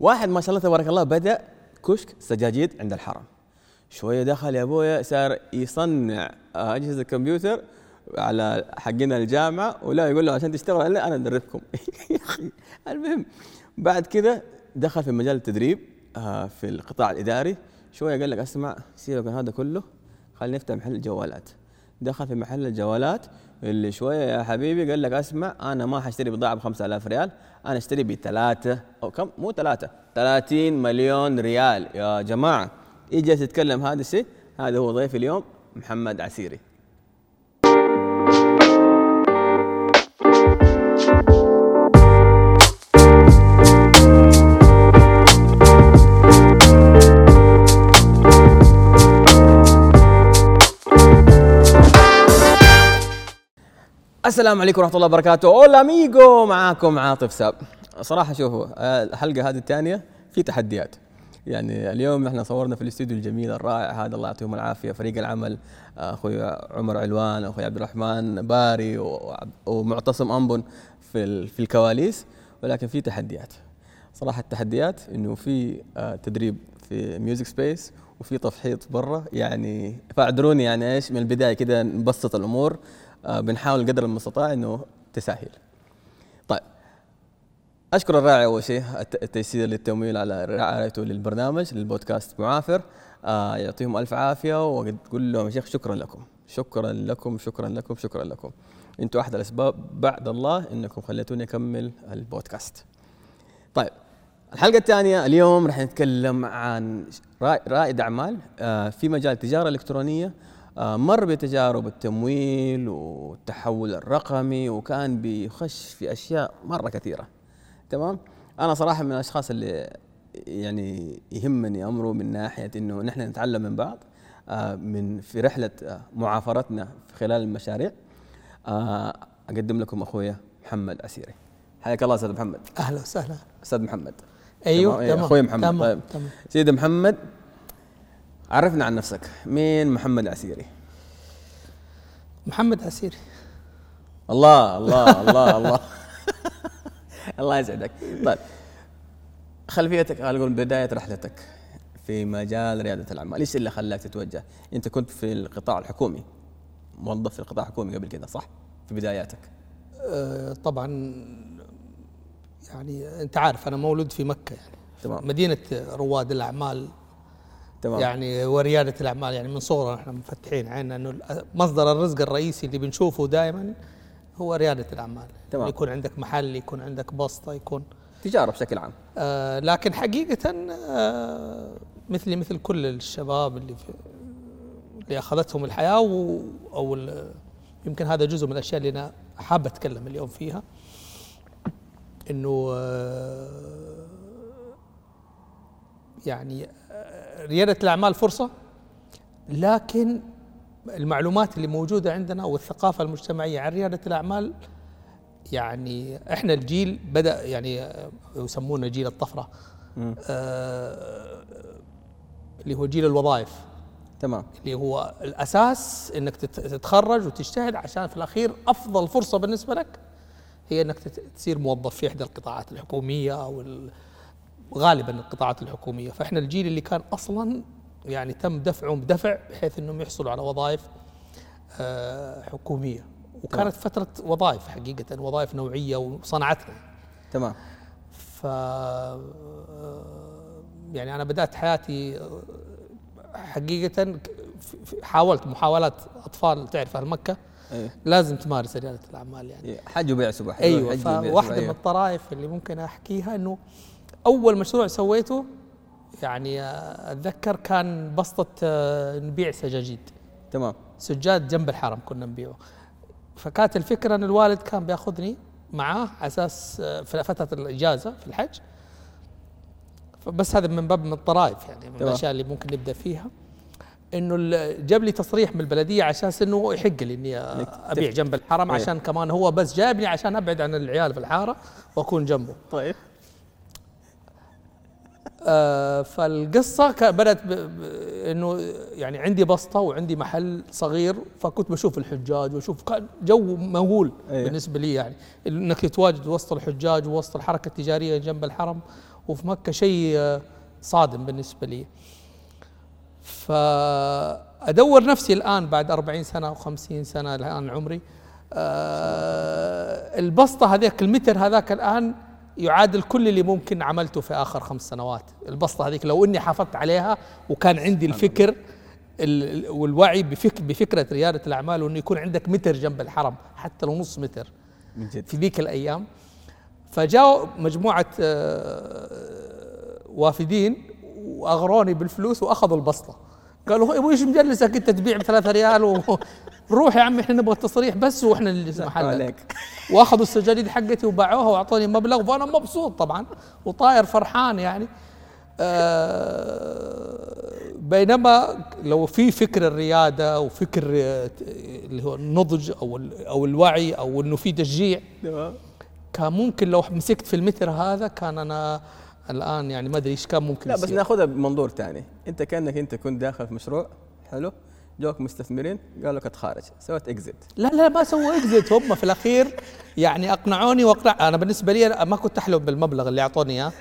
واحد ما شاء الله تبارك الله بدأ كشك سجاجيد عند الحرم. شوية دخل يا أبويا صار يصنع آه، أجهزة كمبيوتر على حقنا الجامعة ولا يقول له عشان تشتغل عليه أنا أدربكم. يا أخي المهم بعد كده دخل في مجال التدريب آه، في القطاع الإداري. شوية قال لك أسمع سيبك من هذا كله خلينا نفتح محل جوالات. دخل في محل الجوالات اللي شوية يا حبيبي قال لك اسمع أنا ما حاشتري بضاعة ب 5000 ريال أنا أشتري بثلاثة أو كم؟ مو ثلاثة 30 مليون ريال. يا جماعة يجي يتكلم هذا الشيء هذا هو ضيف اليوم محمد عسيري. السلام عليكم ورحمة الله وبركاته، hola amigo معاكم عاطف ساب. صراحة شوفوا الحلقة هذه الثانية في تحديات. يعني اليوم نحن صورنا في الاستوديو الجميل الرائع هذا الله يعطيهم العافية فريق العمل أخوي عمر علوان أخوي عبد الرحمن باري ومعتصم أنبن في في الكواليس ولكن في تحديات. صراحة التحديات إنه في آه، تدريب في music space وفي تفحيط برا يعني فاعذروني يعني إيش من البداية كده نبسط الأمور آه، بنحاول قدر المستطاع إنه تسهل. طيب أشكر الراعي أول شيء الت- التيسير للتمويل على رعايته للبرنامج للبودكاست معافر آه يعطيهم ألف عافية وتقول لهم يا شيخ شكرا لكم شكرا لكم شكرا لكم شكرا لكم أنتم أحد الأسباب بعد الله إنكم خليتوني أكمل البودكاست. طيب الحلقة الثانية اليوم راح نتكلم عن رائد أعمال آه، في مجال التجارة الإلكترونية آه، مر بتجارب التمويل والتحول الرقمي وكان بيخش في أشياء مرة كثيرة. تمام؟ أنا صراحة من الأشخاص اللي يعني يهمني أمره من ناحية إنه نحن نتعلم من بعض آه، من في رحلة آه، معافرتنا في خلال المشاريع. آه، أقدم لكم أخويا محمد عسيري حياك الله أستاذ محمد. أهلا وسهلا. أستاذ محمد. أيوه إيه، تمام أخوي محمد. تمام طيب. تمام. سيدي محمد عرفنا عن نفسك. مين محمد عسيري محمد عسيري الله الله الله الله. الله يسعدك. طيب. خلفيتك خلينا نقول بداية رحلتك في مجال ريادة الأعمال إيش اللي خلاك تتوجه؟ أنت كنت في القطاع الحكومي موظف في القطاع الحكومي قبل كده صح؟ في بداياتك. آه طبعا يعني أنت عارف أنا مولود في مكة يعني. تمام. مدينة رواد الأعمال. تمام. يعني وريادة الأعمال يعني من صغرنا إحنا مفتحين عيننا إنه مصدر الرزق الرئيسي اللي بنشوفه دائما هو ريادة الأعمال. تمام. يكون عندك محل يكون عندك بسطة يكون تجارة بشكل عام. آه لكن حقيقة آه مثلي مثل كل الشباب اللي في اللي أخذتهم الحياة و أو يمكن هذا جزء من الأشياء اللي أنا حاب أتكلم اليوم فيها. إنه آه يعني ريادة الأعمال فرصة لكن المعلومات اللي موجودة عندنا والثقافة المجتمعية عن ريادة الأعمال يعني إحنا الجيل بدأ يعني يسمونه جيل الطفرة. آه اللي هو جيل الوظائف تمام اللي هو الأساس إنك تت- تتخرج وتجتهد عشان في الأخير أفضل فرصة بالنسبة لك هي إنك تصير موظف في إحدى القطاعات الحكومية أو غالبا القطاعات الحكومية. فإحنا الجيل اللي كان أصلا يعني تم دفعهم بدفع بحيث إنهم يحصلوا على وظائف آه، حكومية. وكانت فترة وظائف حقيقة وظائف نوعية وصنعتنا. تمام. ف يعني أنا بدأت حياتي حقيقة في- في- حاولت محاولات أطفال تعرف أهل مكة. إيه. لازم تمارس ريادة الأعمال يعني. إيه، حج وبيع سبح أيوه فواحدة من. الطرائف اللي ممكن أحكيها إنه أول مشروع سويته يعني آه، أتذكر كان بسطة آه، نبيع سجاجيد. تمام. سجاد جنب الحرم كنا نبيعه. فكانت الفكرة إن الوالد كان بياخذني معاه على أساس آه، في فترة الإجازة في الحج. فبس هذا من باب من الطرائف يعني من. الأشياء اللي ممكن نبدأ فيها. إنه جاب لي تصريح من البلدية على أساس إنه يحق لي إني أبيع جنب الحرم إيه. عشان كمان هو بس جايبني عشان أبعد عن العيال في الحارة وأكون جنبه. طيب. فالقصة كا- بدأت إنه يعني عندي بسطة وعندي محل صغير فكنت بشوف الحجاج وأشوف كان جو مهول أيه. بالنسبة لي يعني. إنك تتواجد وسط الحجاج ووسط الحركة التجارية جنب الحرم وفي مكة شيء آه، صادم بالنسبة لي. فأدور نفسي الآن بعد أربعين سنة أو خمسين سنة الآن عمري. آه، البسطة هذاك المتر هذاك الآن يعادل كل اللي ممكن عملته في آخر خمس سنوات. البسطة هذيك لو إني حافظت عليها وكان عندي الفكر ال- والوعي بفك بفكرة ريادة الأعمال وإنه يكون عندك متر جنب الحرم حتى لو نص متر من جد. في ذيك الأيام. فجاءوا مجموعة آه، وافدين وأغروني بالفلوس وأخذوا البسطة. قالوا "هو إيش مجلسك؟ أنت تبيع بثلاثة ريال و... روح يا عمي إحنا نبغى التصريح بس وإحنا اللي محلك وأخذوا السجاديد حقتي وباعوها وأعطوني مبلغ وأنا مبسوط طبعا وطاير فرحان يعني. آه بينما لو في فكر الريادة وفكر آه، اللي هو النضج أو أو الوعي أو إنه في تشجيع. كان ممكن لو مسكت في المتر هذا كان أنا الآن يعني ما أدري إيش كان ممكن لا بس. ناخذها بمنظور ثاني أنت كأنك أنت كنت داخل في مشروع حلو؟ جوك مستثمرين؟ قالوا لك اتخارج. سويت exit لا لا ما سووا exit هم في الأخير يعني أقنعوني واقنع أنا بالنسبة لي أنا ما كنت أحلم بالمبلغ اللي أعطوني اياه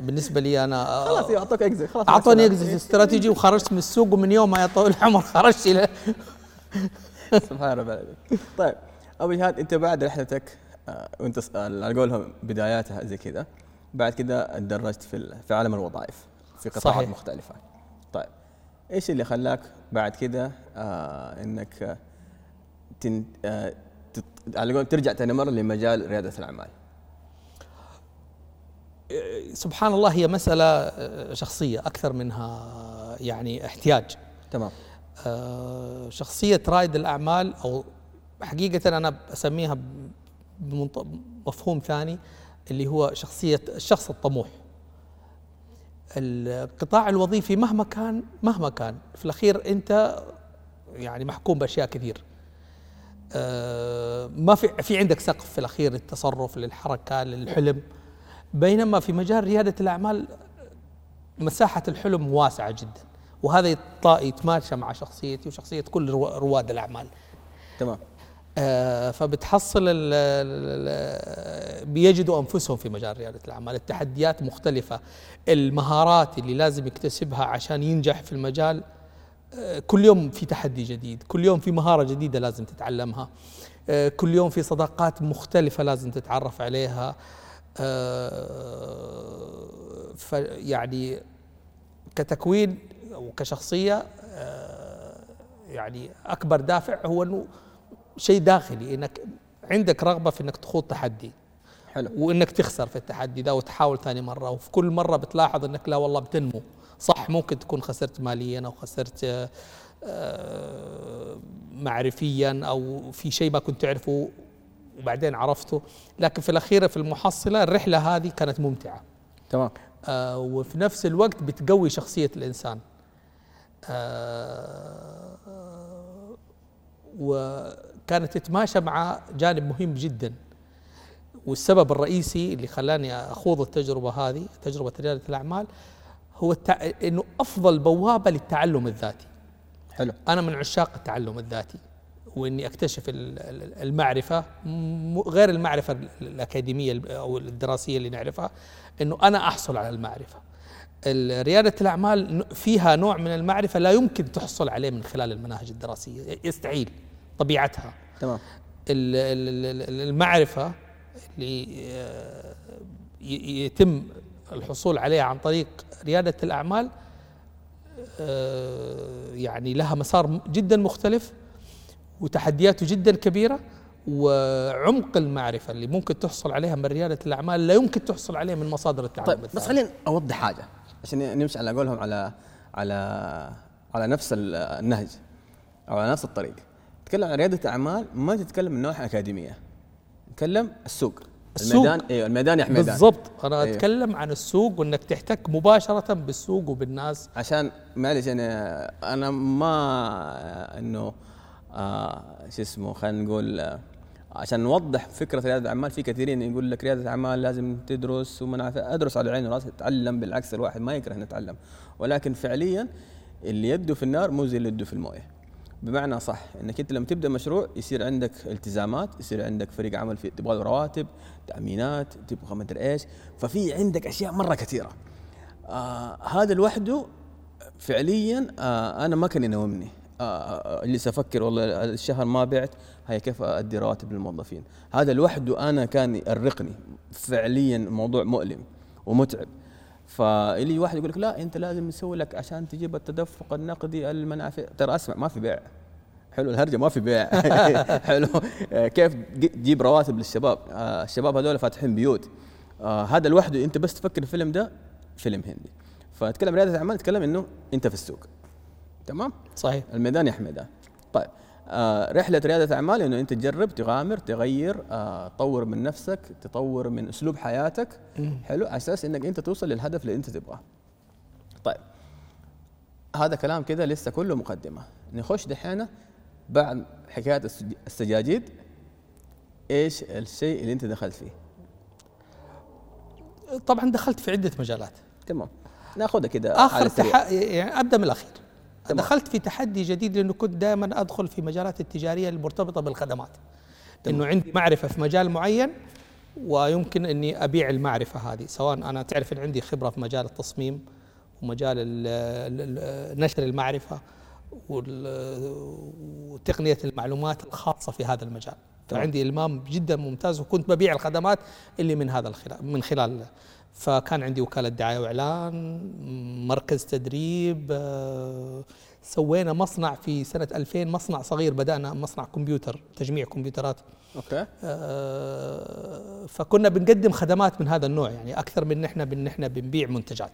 بالنسبة لي أنا آه، خلاص يعطوك exit خلاص أعطوني exit. استراتيجي وخرجت من السوق ومن يوم يا طويل العمر خرجت إلى سبحان رب العالمين. طيب أبو جهاد أنت بعد رحلتك آه، وأنت آه، على قولهم بداياتها زي كذا بعد كذا تدرجت في في عالم الوظائف في قطاعات صحيح. مختلفة. طيب إيش اللي خلاك بعد كذا آه إنك آه، تن آه تت- على قول ترجع ثاني مره لمجال ريادة الأعمال؟ سبحان الله هي مسألة آه، شخصية أكثر منها يعني احتياج. تمام. آه، شخصية رائد الأعمال أو حقيقة أنا أسميها بمفهوم ثاني اللي هو شخصية الشخص الطموح. القطاع الوظيفي مهما كان مهما كان في الأخير أنت يعني محكوم بأشياء كثير. آه، ما في في عندك سقف في الأخير للتصرف للحركة للحلم. بينما في مجال ريادة الأعمال مساحة الحلم واسعة جدا. وهذا يتماشى مع شخصيتي وشخصية كل رو- رواد الأعمال. تمام. فبتحصل ال- ال- بيجدوا أنفسهم في مجال ريادة الأعمال. التحديات مختلفة. المهارات اللي لازم يكتسبها عشان ينجح في المجال آه، كل يوم في تحدي جديد كل يوم في مهارة جديدة لازم تتعلمها آه، كل يوم في صداقات مختلفة لازم تتعرف عليها آه، فيعني كتكوين وكشخصية آه، يعني أكبر دافع هو أنه شيء داخلي أنك عندك رغبة في أنك تخوض تحدي. حلو. وإنك تخسر في التحدي ده وتحاول ثاني مرة. وفي كل مرة بتلاحظ إنك لا والله بتنمو. صح ممكن تكون خسرت ماليا أو خسرت آه، آه، معرفيا أو في شيء ما كنت تعرفه وبعدين عرفته. لكن في الاخير في المحصلة الرحلة هذه كانت ممتعة. تمام. آه، وفي نفس الوقت بتقوي شخصية الإنسان. آه، وكانت تتماشى مع جانب مهم جدا. والسبب الرئيسي اللي خلاني أخوض التجربة هذه تجربة ريادة الأعمال هو التع... إنه أفضل بوابة للتعلم الذاتي. حلو. أنا من عشاق التعلم الذاتي وإني أكتشف ال- ال- المعرفه غير المعرفة ال- الأكاديمية ال- أو الدراسية اللي نعرفها إنه أنا أحصل على المعرفة. ال- ريادة الأعمال ن- فيها نوع من المعرفة لا يمكن تحصل عليه من خلال المناهج الدراسية يستحيل. طبيعتها. تمام. ال- ال- ال- المعرفة اللي آه، يتم الحصول عليها عن طريق ريادة الأعمال آه، يعني لها مسار جدا مختلف وتحدياته جدا كبيرة وعمق المعرفة اللي ممكن تحصل عليها من ريادة الأعمال لا يمكن تحصل عليها من مصادر التعلم طيب بس الثانية. خلينا أوضح حاجة عشان نمشي على قولهم على على على نفس ال- النهج أو على نفس الطريق. تتكلم عن ريادة أعمال ما تتكلم من ناحيه أكاديمية. تتكلم السوق. السوق. الميدان أيوه الميدان يا حميدان. بالضبط. أنا أيوه. أتكلم عن السوق وأنك تحتك مباشرة بالسوق وبالناس. عشان معلش أنا أنا ما إنه آه شو اسمه خلينا نقول آه عشان نوضح فكرة ريادة الأعمال في كثيرين يقول لك ريادة الأعمال لازم تدرس وما أدرس على عيني وراسي اتعلم بالعكس الواحد ما يكره إنه يتعلم. ولكن فعليا اللي يده في النار مو زي اللي يده في الموية. بمعنى صح إنك أنت لما تبدأ مشروع يصير عندك التزامات يصير عندك فريق عمل في تبغى رواتب تأمينات تبغى مدري إيش ففي عندك أشياء مرة كثيرة. آه هذا لوحده فعليا آه أنا ما كان ينومني. آه آه اللي سافكر والله الشهر ما بعت هي كيف أدي رواتب للموظفين؟ هذا لوحده أنا كان يرقني. فعليا موضوع مؤلم ومتعب. فاللي واحد يقول لك لا أنت لازم تسوي لك عشان تجيب التدفق النقدي المنافع. ترى أسمع ما في بيع. حلو الهرجة ما في بيع. حلو. كيف تجيب رواتب للشباب. آه، الشباب هذول فاتحين بيوت. آه، هذا لوحده. أنت بس تفكر الفيلم ده فيلم هندي. فتكلم ريادة أعمال تكلم إنه أنت في السوق. تمام؟ صحيح. الميدان يا حميدان. طيب. آه رحلة ريادة أعمال إنه أنت تجرب تغامر تغير آه تطور من نفسك تطور من أسلوب حياتك. حلو؟ على أساس إنك أنت توصل للهدف اللي أنت تبغاه. طيب. هذا كلام كده لسه كله مقدمة. نخش دحين بعد حكاية السج- السجاجيد. إيش الشيء اللي أنت دخلت فيه؟ طبعا دخلت في عدة مجالات. تمام. ناخذها كده آخر. تح... يعني أبدأ من الأخير. تمام. دخلت في تحدي جديد لأنه كنت دائما أدخل في مجالات التجارية المرتبطة بالخدمات إنه عندي معرفة في مجال معين ويمكن إني أبيع المعرفة هذه سواء أنا تعرف إن عندي خبرة في مجال التصميم ومجال ال- ال- ال- نشر المعرفة وتقنية المعلومات الخاصة في هذا المجال تمام. فعندي إلمام جدا ممتاز وكنت ببيع الخدمات اللي من هذا الخلال من خلال فكان عندي وكالة دعاية وإعلان مركز تدريب آه، سوينا مصنع في سنة 2000 مصنع صغير بدأنا مصنع كمبيوتر تجميع كمبيوترات. أوكي. آه، فكنا بنقدم خدمات من هذا النوع يعني أكثر من إحنا بان إحنا بنبيع منتجات.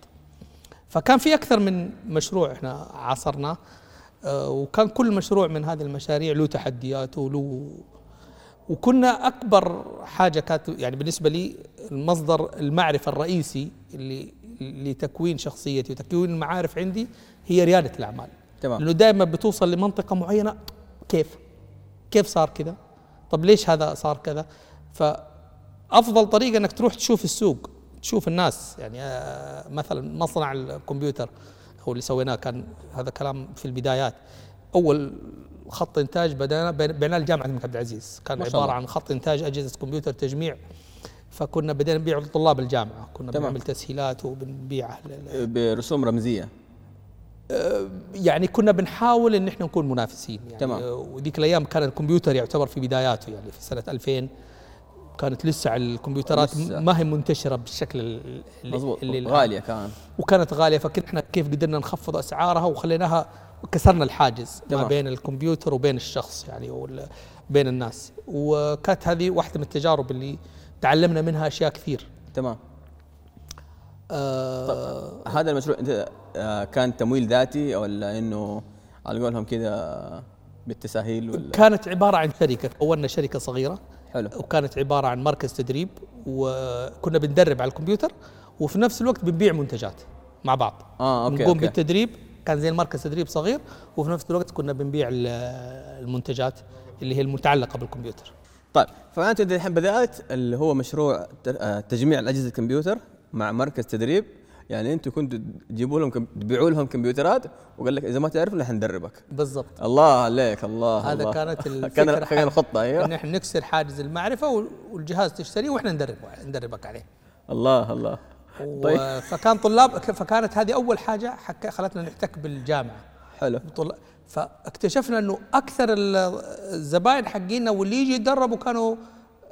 فكان في أكثر من مشروع إحنا عاصرناه آه، وكان كل مشروع من هذه المشاريع له تحدياته وله وكنا أكبر حاجة كانت يعني بالنسبة لي المصدر المعرفة الرئيسي اللي لتكوين شخصيتي وتكوين المعارف عندي هي ريادة الأعمال. تمام. لأنه دائما بتوصل لمنطقة معينة كيف؟ كيف صار كذا؟ طب ليش هذا صار كذا؟ فأفضل طريقة إنك تروح تشوف السوق تشوف الناس. يعني آه، مثلا مصنع الكمبيوتر هو اللي سويناه كان هذا كلام في البدايات. أول خط إنتاج بدأنا بعناه لجامعه الملك عبد العزيز كان عبارة. عن خط إنتاج أجهزة كمبيوتر تجميع فكنا بدينا نبيع لطلاب الجامعة كنا تمام. بنعمل تسهيلات وبنبيعها لل- برسوم رمزية يعني كنا بنحاول إن إحنا نكون منافسين يعني تمام. آه، وذيك الأيام كان الكمبيوتر يعتبر في بداياته يعني في سنة 2000 كانت لسه الكمبيوترات لسه. ما هي منتشرة بالشكل ال- اللي الآن. غالية كان وكانت غالية فكنا إحنا كيف قدرنا نخفض أسعارها وخليناها كسرنا الحاجز تمام. ما بين الكمبيوتر وبين الشخص يعني بين الناس وكانت هذه واحدة من التجارب اللي تعلمنا منها أشياء كثير تمام آه هذا المشروع أنت آه، كان تمويل ذاتي ولا إنه على قولهم كذا بالتساهيل ولا كانت عبارة عن شركة كونا شركة صغيرة حلو. وكانت عبارة عن مركز تدريب وكنا بندرب على الكمبيوتر وفي نفس الوقت بنبيع منتجات مع بعض. آه okay نقوم okay. بالتدريب كان زي المركز تدريب صغير وفي نفس الوقت كنا بنبيع ال- المنتجات اللي هي المتعلقة بالكمبيوتر. طيب فأنت الحين بدأت اللي هو مشروع آه، تجميع الأجهزة الكمبيوتر مع مركز تدريب. يعني أنتم كنتوا تجيبوا لهم تبيعوا لهم كمبيوترات وقال لك إذا ما تعرف نحن ندربك. بالضبط. الله عليك الله هذا الله. كانت كان الفكرة. كان الخطة أيوه. إن إحنا نكسر حاجز المعرفة وال- والجهاز تشتريه وإحنا ندرب ندربك عليه. الله الله. طيب. فكان طلاب فكانت هذه أول حاجة حك- خلتنا نحتك بالجامعة. حلو. فاكتشفنا إنه أكثر ال- الزباين حقينا واللي يجي يتدربوا كانوا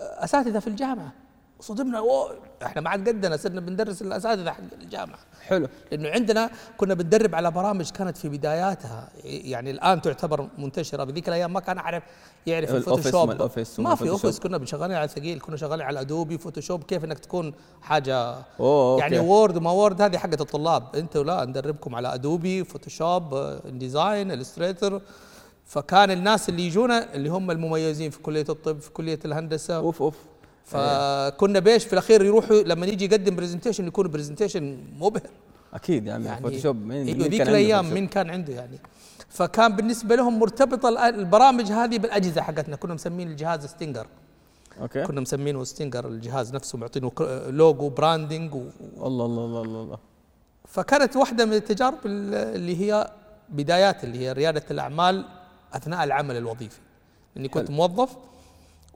أساتذة في الجامعة. صدمنا. أوه إحنا ما عاد قدنا صرنا بندرس الأساتذة حق الجامعة. حلو. لأنه عندنا كنا بندرب على برامج كانت في بداياتها. يعني الآن تعتبر منتشرة بذيك الأيام ما كان أعرف يعرف ال Photoshop. ما ال Office ما في. Office كنا شغالين على ثقيل كنا شغالين على Adobe Photoshop كيف إنك تكون حاجة okay. يعني Word وما Word هذه حقت الطلاب. أنتوا لا ندربكم على Adobe Photoshop design Illustrator فكان الناس اللي يجونا اللي هم المميزين في كلية الطب في كلية الهندسة. أوف أوف. فكنا بيش في الأخير يروحوا لما يجي يقدم presentation يكون presentation مبهر. أكيد يا عمي يعني Photoshop مين أيوه ذيك الأيام؟ مين كان عنده يعني. فكان بالنسبة لهم مرتبطه البرامج هذه بالأجهزة حقتنا. كنا مسمين الجهاز Stinger okay. كنا مسمينه Stinger الجهاز نفسه معطينه logo branding و... الله الله الله الله, الله. فكانت واحدة من التجارب ال- اللي هي بدايات اللي هي ريادة الأعمال أثناء العمل الوظيفي. إني كنت موظف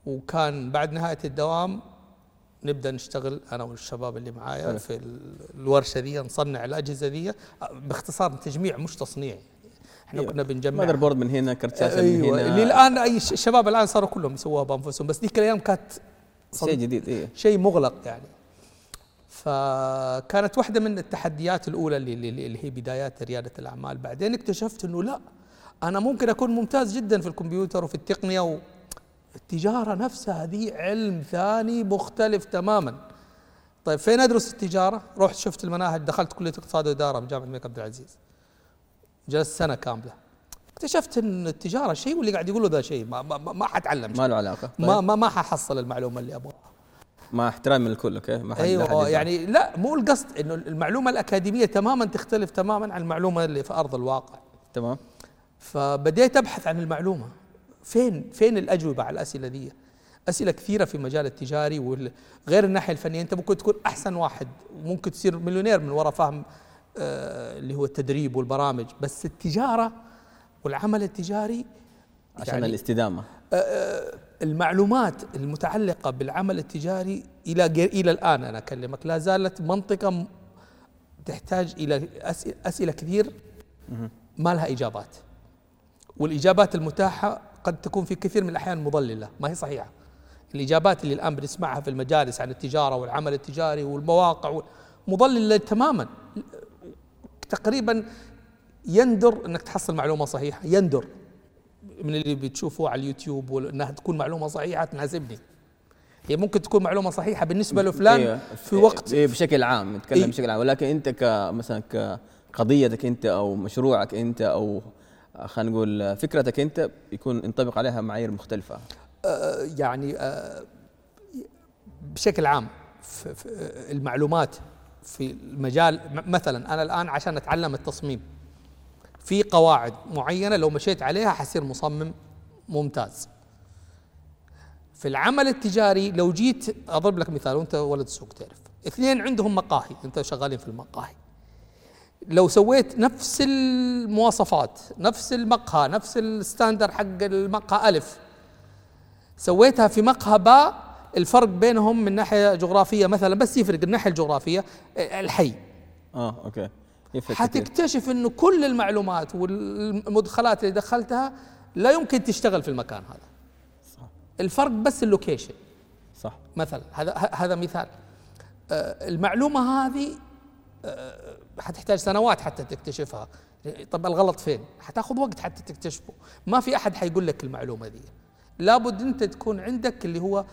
وكان بعد نهاية الدوام نبدأ نشتغل أنا والشباب اللي معايا حلو. في ال- الورشة دي نصنع الأجهزة دي باختصار تجميع مش تصنيع. إحنا أيوة. كنا بنجمع ماذر بورد من هنا كرت شاشه من أيوه. هنا. اللي الآن أي الشباب الآن صاروا كلهم يسووها بأنفسهم بس ذيك الأيام كانت شيء جديد إيه. شيء مغلق يعني. فكانت واحدة من التحديات الأولى اللي, اللي, اللي هي بدايات ريادة الأعمال. بعدين اكتشفت أنه لا أنا ممكن أكون ممتاز جدا في الكمبيوتر وفي التقنية و التجارة نفسها هذه علم ثاني مختلف تماما. طيب فين أدرس التجارة؟ رحت شفت المناهج دخلت كلية اقتصاد وإدارة بجامعة الملك عبد العزيز. جلست سنة كاملة. اكتشفت أن التجارة شيء واللي قاعد يقوله ذا شيء ما, ما, ما, حتعلم شيء. ما له علاقة؟ طيب. ما ما ما ححصل المعلومة اللي أبغاها مع احترامي للكل okay؟ ما حد أيوه. يعني لا مو القصد إنه المعلومة الأكاديمية تماما تختلف تماما عن المعلومة اللي في أرض الواقع. تمام. فبديت أبحث عن المعلومة. فين فين الأجوبة على الأسئلة دي؟ أسئلة كثيرة في مجال التجاري وغير الناحية الفنية. أنت ممكن تكون أحسن واحد وممكن تصير مليونير من وراء فهم آه اللي هو التدريب والبرامج. بس التجارة والعمل التجاري عشان يعني الاستدامة. المعلومات المتعلقة بالعمل التجاري إلى جي- إلى الآن أنا أكلمك. لا زالت منطقة م- تحتاج أسئلة, أسئلة كثير ما لها إجابات. والإجابات المتاحة قد تكون في كثير من الأحيان مضللة ما هي صحيحة. الإجابات اللي الآن بنسمعها في المجالس عن التجارة والعمل التجاري والمواقع وال- مضللة تماما. تقريبا يندر أنك تحصل معلومة صحيحة يندر. من اللي بتشوفوه على اليوتيوب وانها تكون معلومة صحيحة تناسبني هي ممكن تكون معلومة صحيحة بالنسبة لفلان إيه، في وقت إيه بشكل عام نتكلم إيه. بشكل عام. ولكن أنت كمثلا كقضيتك أنت أو مشروعك أنت أو خلينا نقول فكرتك أنت يكون ينطبق عليها معايير مختلفة. آه، يعني آه، بشكل عام في في المعلومات في المجال مثلا أنا الآن عشان أتعلم التصميم في قواعد معينة لو مشيت عليها حصير مصمم ممتاز. في العمل التجاري لو جيت أضرب لك مثال وأنت ولد سوق تعرف اثنين عندهم مقاهي أنت شغالين في المقاهي. لو سويت نفس المواصفات نفس المقهى نفس ال standard حق المقهى ألف سويتها في مقهى باء الفرق بينهم من ناحية جغرافية مثلا بس يفرق الناحية الجغرافية آه، الحي. آه okay. يفرق حتكتشف إنه كل المعلومات والمدخلات اللي دخلتها لا يمكن تشتغل في المكان هذا. صح. الفرق بس ال location. صح. مثلا هذا هذا مثال. آه، المعلومة هذه حتحتاج سنوات حتى تكتشفها. طب الغلط فين؟ حتاخذ وقت حتى تكتشفه. ما في أحد حيقول لك المعلومة دي لابد أنت تكون عندك اللي هو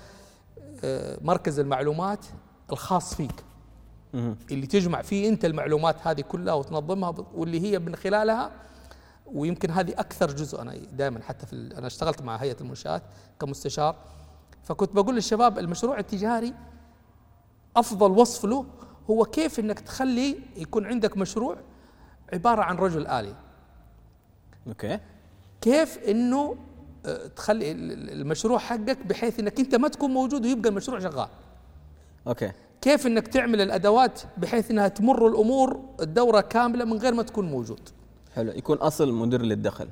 آه، مركز المعلومات الخاص فيك. اللي تجمع فيه أنت المعلومات هذه كلها وتنظمها واللي هي من خلالها ويمكن هذه أكثر جزء أنا دائما حتى في أنا اشتغلت مع هيئة المنشآت كمستشار. فكنت بقول للشباب المشروع التجاري أفضل وصف له هو كيف إنك تخلي يكون عندك مشروع عبارة عن رجل آلي؟ okay. كيف إنه آه، تخلي ال- ال- المشروع حقك بحيث إنك أنت ما تكون موجود ويبقى المشروع شغال؟ okay. كيف إنك تعمل الأدوات بحيث إنها تمر الأمور الدورة كاملة من غير ما تكون موجود؟ حلو. يكون أصل مدير للدخل.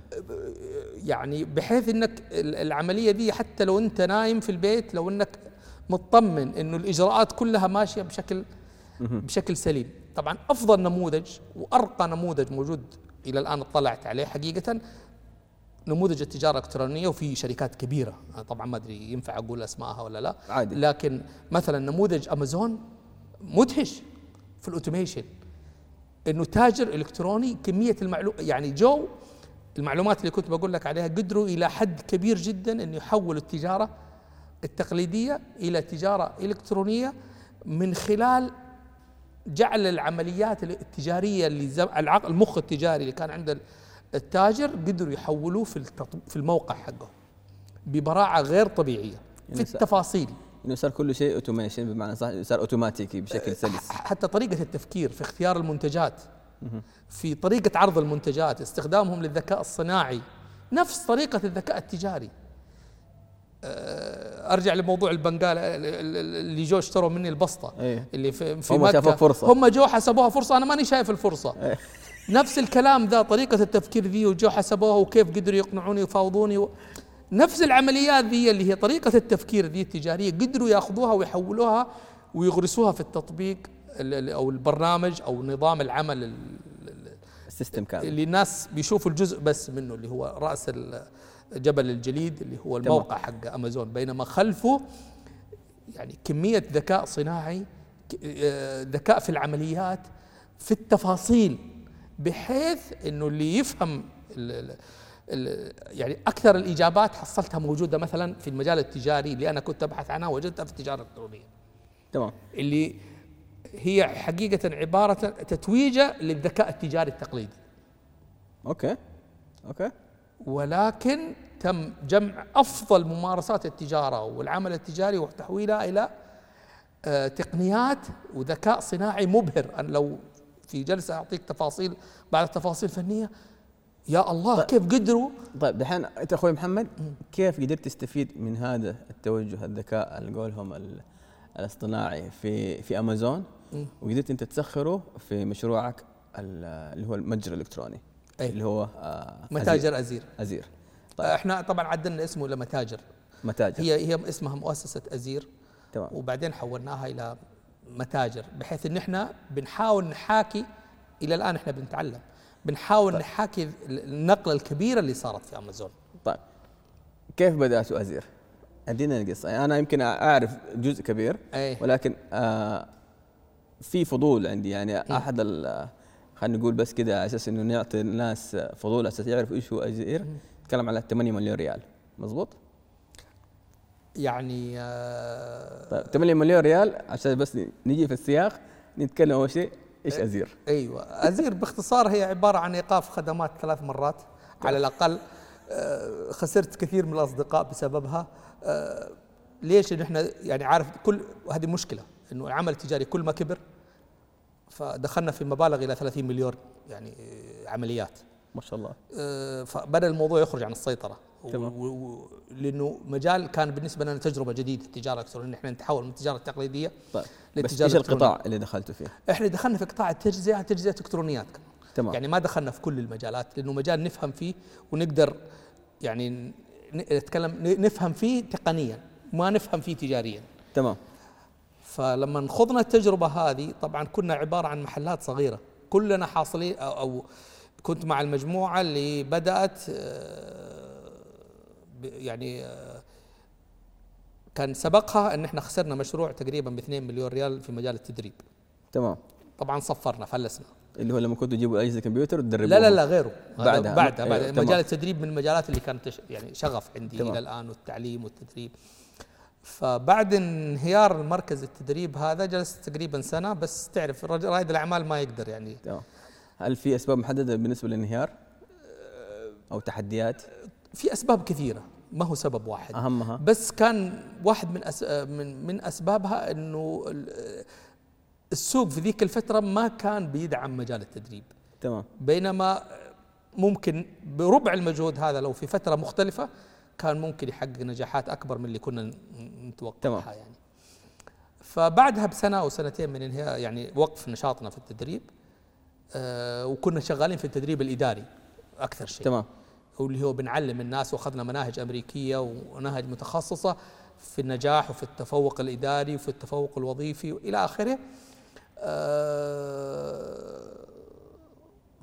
يعني بحيث إنك ال- العملية دي حتى لو أنت نايم في البيت لو إنك مطمن إنه الإجراءات كلها ماشية بشكل بشكل سليم. طبعا أفضل نموذج وأرقى نموذج موجود إلى الآن اطلعت عليه حقيقة نموذج التجارة الإلكترونية وفي شركات كبيرة. أنا طبعا ما أدري ينفع أقول اسمائها ولا لا. عادي. لكن مثلا نموذج أمازون مدهش في ال automation. إنه تاجر إلكتروني كمية المعلومات يعني جو المعلومات اللي كنت بقول لك عليها قدروا إلى حد كبير جدا إنه يحولوا التجارة التقليدية إلى تجارة إلكترونية من خلال جعل العمليات التجارية اللي زم- العقل المخ التجاري اللي كان عند التاجر قدروا يحولوه في التط- في الموقع حقه ببراعة غير طبيعية في يعني س- التفاصيل. انه صار كل شيء اوتوميشن بمعنى صح صار اوتوماتيكي بشكل سلس. حتى طريقة التفكير في اختيار المنتجات في طريقة عرض المنتجات استخدامهم للذكاء الصناعي نفس طريقة الذكاء التجاري. ارجع لموضوع البنقال اللي جو اشتروا مني البسطة إيه. اللي في, في هم شافوا فرصة. هم جو حسبوها فرصة أنا ماني شايف الفرصة إيه. نفس الكلام ذا طريقة التفكير ذي وجو حسبوها وكيف قدروا يقنعوني ويفاوضوني و... نفس العمليات ذي اللي هي طريقة التفكير ذي التجارية قدروا ياخذوها ويحولوها ويغرسوها في التطبيق ال- ال- أو البرنامج أو نظام العمل ال- السيستم كامل اللي الناس بيشوفوا الجزء بس منه اللي هو رأس ال- جبل الجليد اللي هو الموقع حق أمازون بينما خلفه يعني كمية ذكاء صناعي آه، ذكاء في العمليات في التفاصيل بحيث إنه اللي يفهم ال ال ال يعني أكثر الإجابات حصلتها موجودة مثلا في المجال التجاري اللي أنا كنت أبحث عنها وجدتها في التجارة الإلكترونية. تمام. اللي هي حقيقة عبارة تتويجة للذكاء التجاري التقليدي. أوكي. أوكي. ولكن تم جمع أفضل ممارسات التجارة والعمل التجاري وتحويلها إلى آه، تقنيات وذكاء صناعي مبهر. أنا لو في جلسة أعطيك تفاصيل بعد تفاصيل فنيه يا الله كيف قدروا؟ طيب دحين أنت أخوي محمد كيف قدرت تستفيد من هذا التوجه الذكاء اللي قولهم ال- الاصطناعي في في أمازون؟ وقدرت أنت تسخره في مشروعك ال- اللي هو المتجر الإلكتروني؟ أي. اللي هو آه، متاجر أزير. أزير. طيب. إحنا طبعا عدلنا اسمه لمتاجر متاجر. هي هي اسمها مؤسسة أزير. تمام. وبعدين حولناها إلى متاجر بحيث إن إحنا بنحاول نحاكي إلى الآن إحنا بنتعلم بنحاول طيب. نحاكي النقلة الكبيرة اللي صارت في أمازون. طيب. كيف بداتوا أزير؟ ادينا القصة. يعني أنا يمكن أعرف جزء كبير أي. ولكن آه في فضول عندي. يعني أحد ال- خلينا نقول بس كده على أساس إنه نعطي الناس فضول على أساس يعرفوا إيش هو ازير نتكلم على 8 مليون ريال مزبوط؟ يعني آه طيب 8 مليون ريال عشان بس نجي في السياق نتكلم أول شيء إيش أزير؟ أيوه أزير باختصار هي عبارة عن إيقاف خدمات ثلاث مرات على الأقل آه، خسرت كثير من الأصدقاء بسببها آه، ليش؟ إن إحنا يعني عارف كل هذه مشكلة إنه العمل التجاري كل ما كبر فدخلنا في مبالغ إلى 30 مليون يعني عمليات. ما شاء الله. آه، فبدأ الموضوع يخرج عن السيطرة. تمام. و- و- لأنه مجال كان بالنسبة لنا تجربة جديدة التجارة الإلكترونية. إحنا نتحول من التجارة التقليدية طيب. بس للتجارة إيش. القطاع اللي دخلتوا فيه؟ إحنا دخلنا في قطاع التجزئة تجزئة إلكترونيات تمام. يعني ما دخلنا في كل المجالات لأنه مجال نفهم فيه ونقدر يعني نتكلم نفهم فيه تقنيا ما نفهم فيه تجاريا. تمام. فلما خضنا التجربة هذه طبعا كنا عبارة عن محلات صغيرة. كلنا حاصلين أو, أو كنت مع المجموعة اللي بدأت آه، يعني آه، كان سبقها إن إحنا خسرنا مشروع تقريبا ب 2 مليون ريال في مجال التدريب. تمام. طبعا صفرنا فلسنا. اللي هو لما كنتوا تجيبوا أجهزة كمبيوتر وتدربوهم لا لا لا غيره. بعدها. بعدها أيوة، بعد تمام. مجال التدريب من المجالات اللي كانت يعني شغف عندي تمام. إلى الآن والتعليم والتدريب. فبعد انهيار مركز التدريب هذا جلست تقريبا سنة بس تعرف رائد الأعمال ما يقدر يعني. تمام. هل في أسباب محددة بالنسبة للانهيار؟ أو تحديات؟ في أسباب كثيرة ما هو سبب واحد. أهمها؟ بس كان واحد من أس من من أسبابها إنه ال- السوق في ذيك الفترة ما كان بيدعم مجال التدريب. تمام. بينما ممكن بربع المجهود هذا لو في فترة مختلفة كان ممكن يحقق نجاحات أكبر من اللي كنا نتوقعها تمام. يعني فبعدها بسنة أو سنتين من انهاء يعني وقف نشاطنا في التدريب آه وكنا شغالين في التدريب الإداري أكثر شيء تمام واللي هو بنعلم الناس وأخذنا مناهج أمريكية ونهج متخصصة في النجاح وفي التفوق الإداري وفي التفوق الوظيفي وإلى آخره. آه،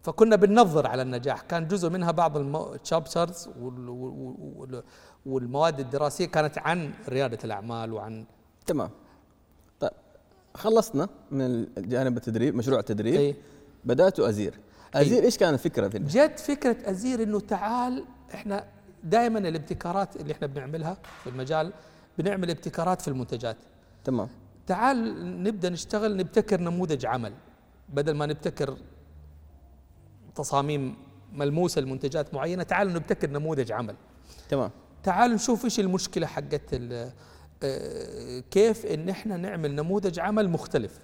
فكنا بننظر على النجاح، كان جزء منها بعض التشابترز والمواد الدراسية كانت عن ريادة الأعمال وعن تمام. طيب خلصنا من جانب التدريب مشروع التدريب. إيه. بداتوا أزير. أزير إيش كانت الفكرة في جت فكرة أزير إنه تعال إحنا دائما الابتكارات اللي إحنا بنعملها في المجال بنعمل ابتكارات في المنتجات. تمام. تعال نبدأ نشتغل نبتكر نموذج عمل. بدل ما نبتكر تصاميم ملموسة لمنتجات معينة. تعال نبتكر نموذج عمل. تمام. تعال نشوف إيش المشكلة حقت آه، كيف إن إحنا نعمل نموذج عمل مختلف.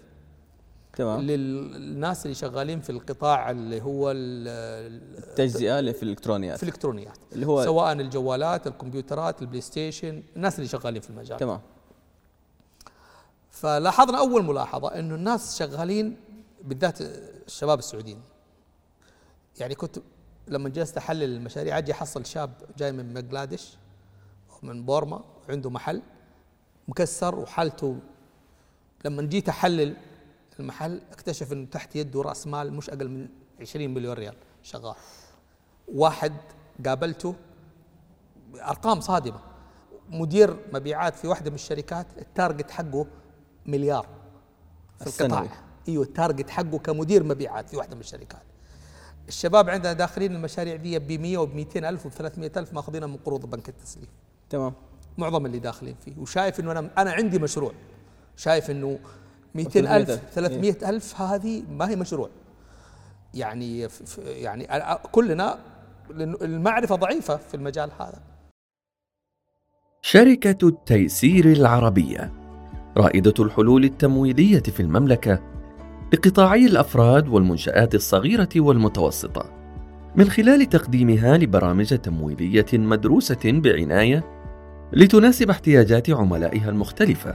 تمام. للناس اللي شغالين في القطاع اللي هو ال- التجزئة اللي في الإلكترونيات. في الإلكترونيات. اللي هو سواء الجوالات الكمبيوترات البلاي ستيشن الناس اللي شغالين في المجال. تمام. فلاحظنا أول ملاحظة إنه الناس شغالين بالذات الشباب السعوديين. يعني كنت لما جلست أحلل المشاريع أجي أحصل شاب جاي من بنغلاديش أو من بورما عنده محل مكسر وحالته لما جيت أحلل المحل اكتشف إنه تحت يده رأس مال مش أقل من 20 مليون ريال شغال. واحد قابلته ارقام صادمة. مدير مبيعات في واحدة من الشركات ال target حقه مليار. في القطاع. إيوه ال target حقه كمدير مبيعات في واحدة من الشركات. الشباب عندنا داخلين المشاريع دي ب 100 وب 200 ألف وب 300 ألف ماخذينها من قروض بنك التسليف تمام. معظم اللي داخلين فيه. وشايف إنه أنا أنا عندي مشروع. شايف إنه 200 300 الف ألف. 300 ألف هذه ما هي مشروع. يعني يعني كلنا المعرفة ضعيفة في المجال هذا. شركة التيسير العربية رائدة الحلول التمويلية في المملكة لقطاعي الأفراد والمنشآت الصغيرة والمتوسطة. من خلال تقديمها لبرامج تمويلية مدروسة بعناية لتناسب احتياجات عملائها المختلفة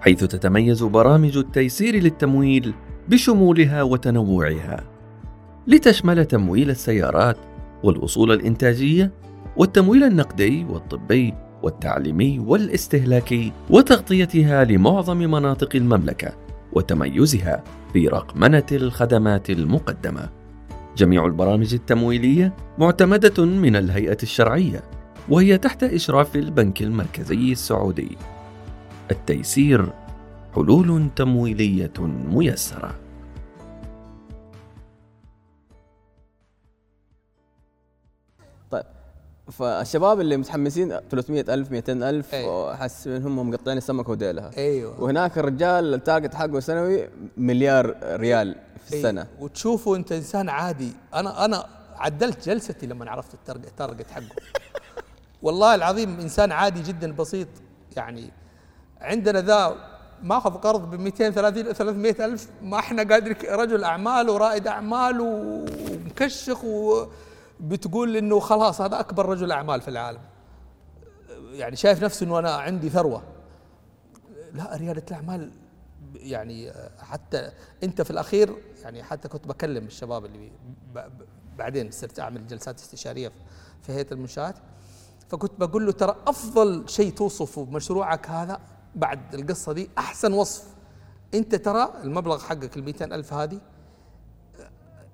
حيث تتميز برامج التيسير للتمويل بشمولها وتنوعها. لتشمل تمويل السيارات والأصول الإنتاجية والتمويل النقدي والطبي والتعليمي والاستهلاكي وتغطيتها لمعظم مناطق المملكة. وتميزها في رقمنه الخدمات المقدمة. جميع البرامج التمويلية معتمدة من الهيئة الشرعية وهي تحت إشراف البنك المركزي السعودي. التيسير حلول تمويلية ميسرة. فالشباب اللي متحمسين 300 ألف 200 ألف أيوة. حس انهم مقطعين السمكه وديلها. أيوه. وهناك الرجال التارجت حقه سنوي مليار ريال في السنة. أيوة. وتشوفه أنت إنسان عادي. أنا أنا عدلت جلستي لما عرفت ال target حقه. والله العظيم إنسان عادي جدا بسيط. يعني عندنا ذا ماخذ قرض ب 230 300 ألف ما إحنا قادر رجل أعمال ورائد أعمال ومكشخ وبتقول إنه خلاص هذا أكبر رجل أعمال في العالم. يعني شايف نفسه إنه أنا عندي ثروة. لا ريادة الأعمال يعني حتى أنت في الأخير يعني حتى كنت بكلم الشباب اللي بعدين صرت أعمل جلسات استشارية في هيئة المنشآت. فكنت بقول له ترى أفضل شيء توصفه بمشروعك هذا بعد القصة دي أحسن وصف. أنت ترى المبلغ حقك ال 200 ألف هذه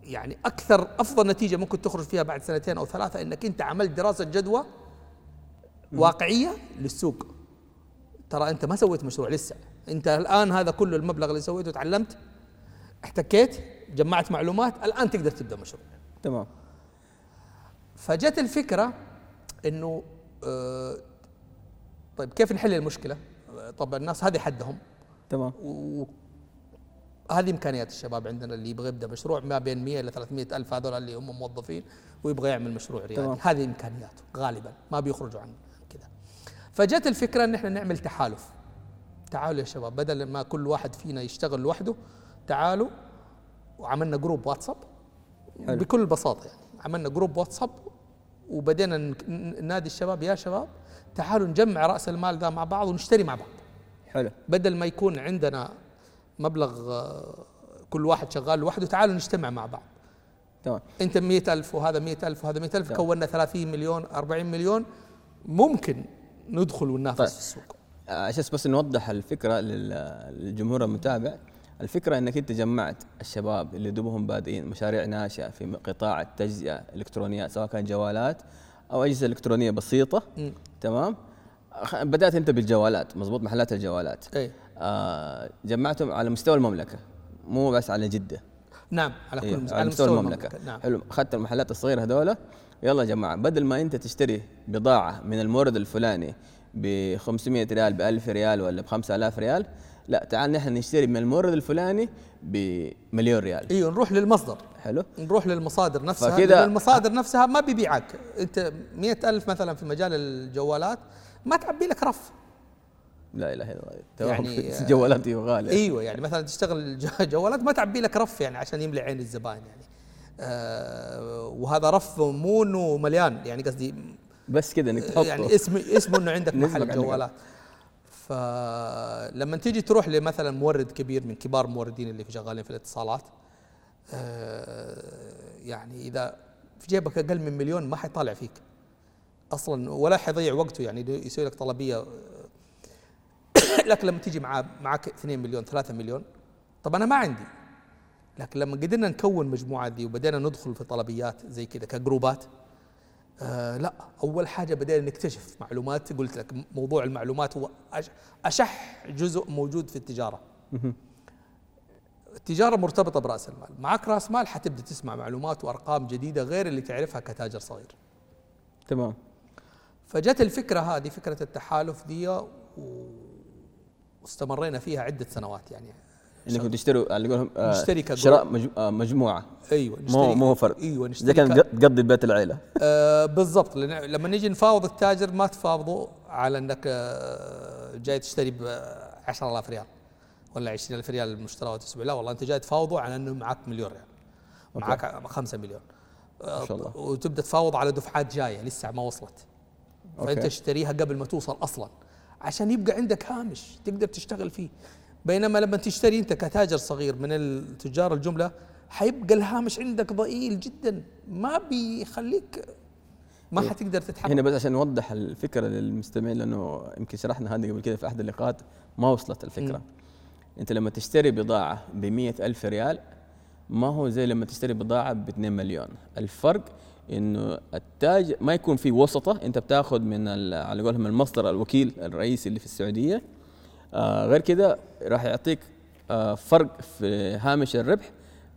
يعني أكثر أفضل نتيجة ممكن تخرج فيها بعد سنتين أو ثلاثة إنك أنت عملت دراسة جدوى واقعية للسوق. ترى أنت ما سويت مشروع لسه. أنت الآن هذا كله المبلغ اللي سويته تعلمت احتكيت جمعت معلومات الآن تقدر تبدأ مشروع. تمام. فجت الفكرة إنه آه طيب كيف نحل المشكلة؟ طب الناس هذه حدهم. تمام. وهذه إمكانيات الشباب عندنا اللي يبغى يبدأ مشروع ما بين 100 إلى 300 ألف هذول اللي هم موظفين ويبغى يعمل مشروع ريادي. تمام. هذه إمكانياته غالبا. ما بيخرجوا عن كذا فجت الفكرة إن إحنا نعمل تحالف. تعالوا يا شباب بدل ما كل واحد فينا يشتغل لوحده تعالوا وعملنا group واتساب. حلو. بكل بساطة يعني. عملنا جروب واتساب وبدينا نادي الشباب يا شباب تعالوا نجمع رأس المال ذا مع بعض ونشتري مع بعض. حلو. بدل ما يكون عندنا مبلغ آه، كل واحد شغال لوحده تعالوا نجتمع مع بعض. تمام. انت 100000 وهذا 100000 وهذا 100000 تمام. كونا 30 مليون 40 مليون ممكن ندخل وننافس طيب. في السوق عشان بس نوضح الفكرة لل- للجمهور المتابع. الفكرة إنك أنت جمعت الشباب اللي دوبهم بادئين مشاريع ناشئة في قطاع التجزئة الإلكترونيات سواء كان جوالات أو أجهزة إلكترونية بسيطة. مم. تمام. بدأت أنت بالجوالات مضبوط؟ محلات الجوالات. اي آه جمعتهم على مستوى المملكة مو بس على جدة. نعم على كل إيه، على مستوى المملكة. نعم. حلو اخذت المحلات الصغيرة هذولا. يلا يا جماعة بدل ما أنت تشتري بضاعة من المورد الفلاني ب 500 ريال ب 1000 ريال ولا ب 5000 ريال لا تعال نحن نشتري من المورد الفلاني بمليون ريال. إيوه نروح للمصدر. حلو. نروح للمصادر نفسها. لأن المصادر نفسها ما بيبيعك. أنت مئة ألف مثلا في مجال الجوالات ما تعبي لك رف. لا إله إلا الله. يعني، يعني جوالات غاليه إيوه يعني مثلا تشتغل جوالات ما تعبي لك رف يعني عشان يملي عين الزبائن يعني. آه وهذا رف مو إنه مليان يعني قصدي بس كذا إنك تحطه. يعني اسم اسمه إنه عندك محل. جوالات. فلما تيجي تروح لمثلا مورد كبير من كبار الموردين اللي في شغالين في الاتصالات آه، يعني إذا في جيبك أقل من مليون ما حيطالع فيك. أصلا ولا حيضيع وقته يعني يسوي لك طلبية لكن لما تيجي مع معك 2 مليون 3 مليون طب أنا ما عندي. لكن لما قدرنا نكون مجموعة دي وبدينا ندخل في طلبيات زي كذا كجروبات آه لا أول حاجة بدينا نكتشف معلومات. قلت لك موضوع المعلومات هو أشح جزء موجود في التجارة. التجارة مرتبطة برأس المال. معك رأس مال حتبدأ تسمع معلومات وأرقام جديدة غير اللي تعرفها كتاجر صغير. تمام. فجت الفكرة هذه فكرة التحالف دي و- واستمرينا فيها عدة سنوات يعني. انكم تشتروا على قولهم آه، نشتري كجروب. شراء آه، مجموعة. أيوه مو مو فرد أيوه إذا نشتري كان تقضي بيت العيلة. آه بالضبط. لأن لما نيجي نفاوض التاجر ما تفاوضه على إنك آه جاي تشتري ب 10000 ريال ولا 20000 ريال المشترى وتسبوع لا والله أنت جاي تفاوضه على إنه معك مليون ريال. معك 5 مليون. آه ما شاء الله. وتبدأ تفاوض على دفعات جاية لسه ما وصلت. فأنت. تشتريها قبل ما توصل أصلا. عشان يبقى عندك هامش تقدر تشتغل فيه. بينما لما تشتري انت كتاجر صغير من التجار الجملة حيبقى الهامش عندك ضئيل جدا. ما بيخليك ما إيه. حتقدر تتحرك. هنا بس عشان نوضح الفكرة للمستمعين لأنه يمكن شرحنا هذه قبل كده في أحد اللقاءات ما وصلت الفكرة. أنت لما تشتري بضاعة ب ألف ريال ما هو زي لما تشتري بضاعة ب 2 مليون. الفرق إنه التاج ما يكون في وسطة. أنت بتاخذ من على قولهم المصدر الوكيل الرئيسي اللي في السعودية. آه غير كده راح يعطيك آه فرق في هامش الربح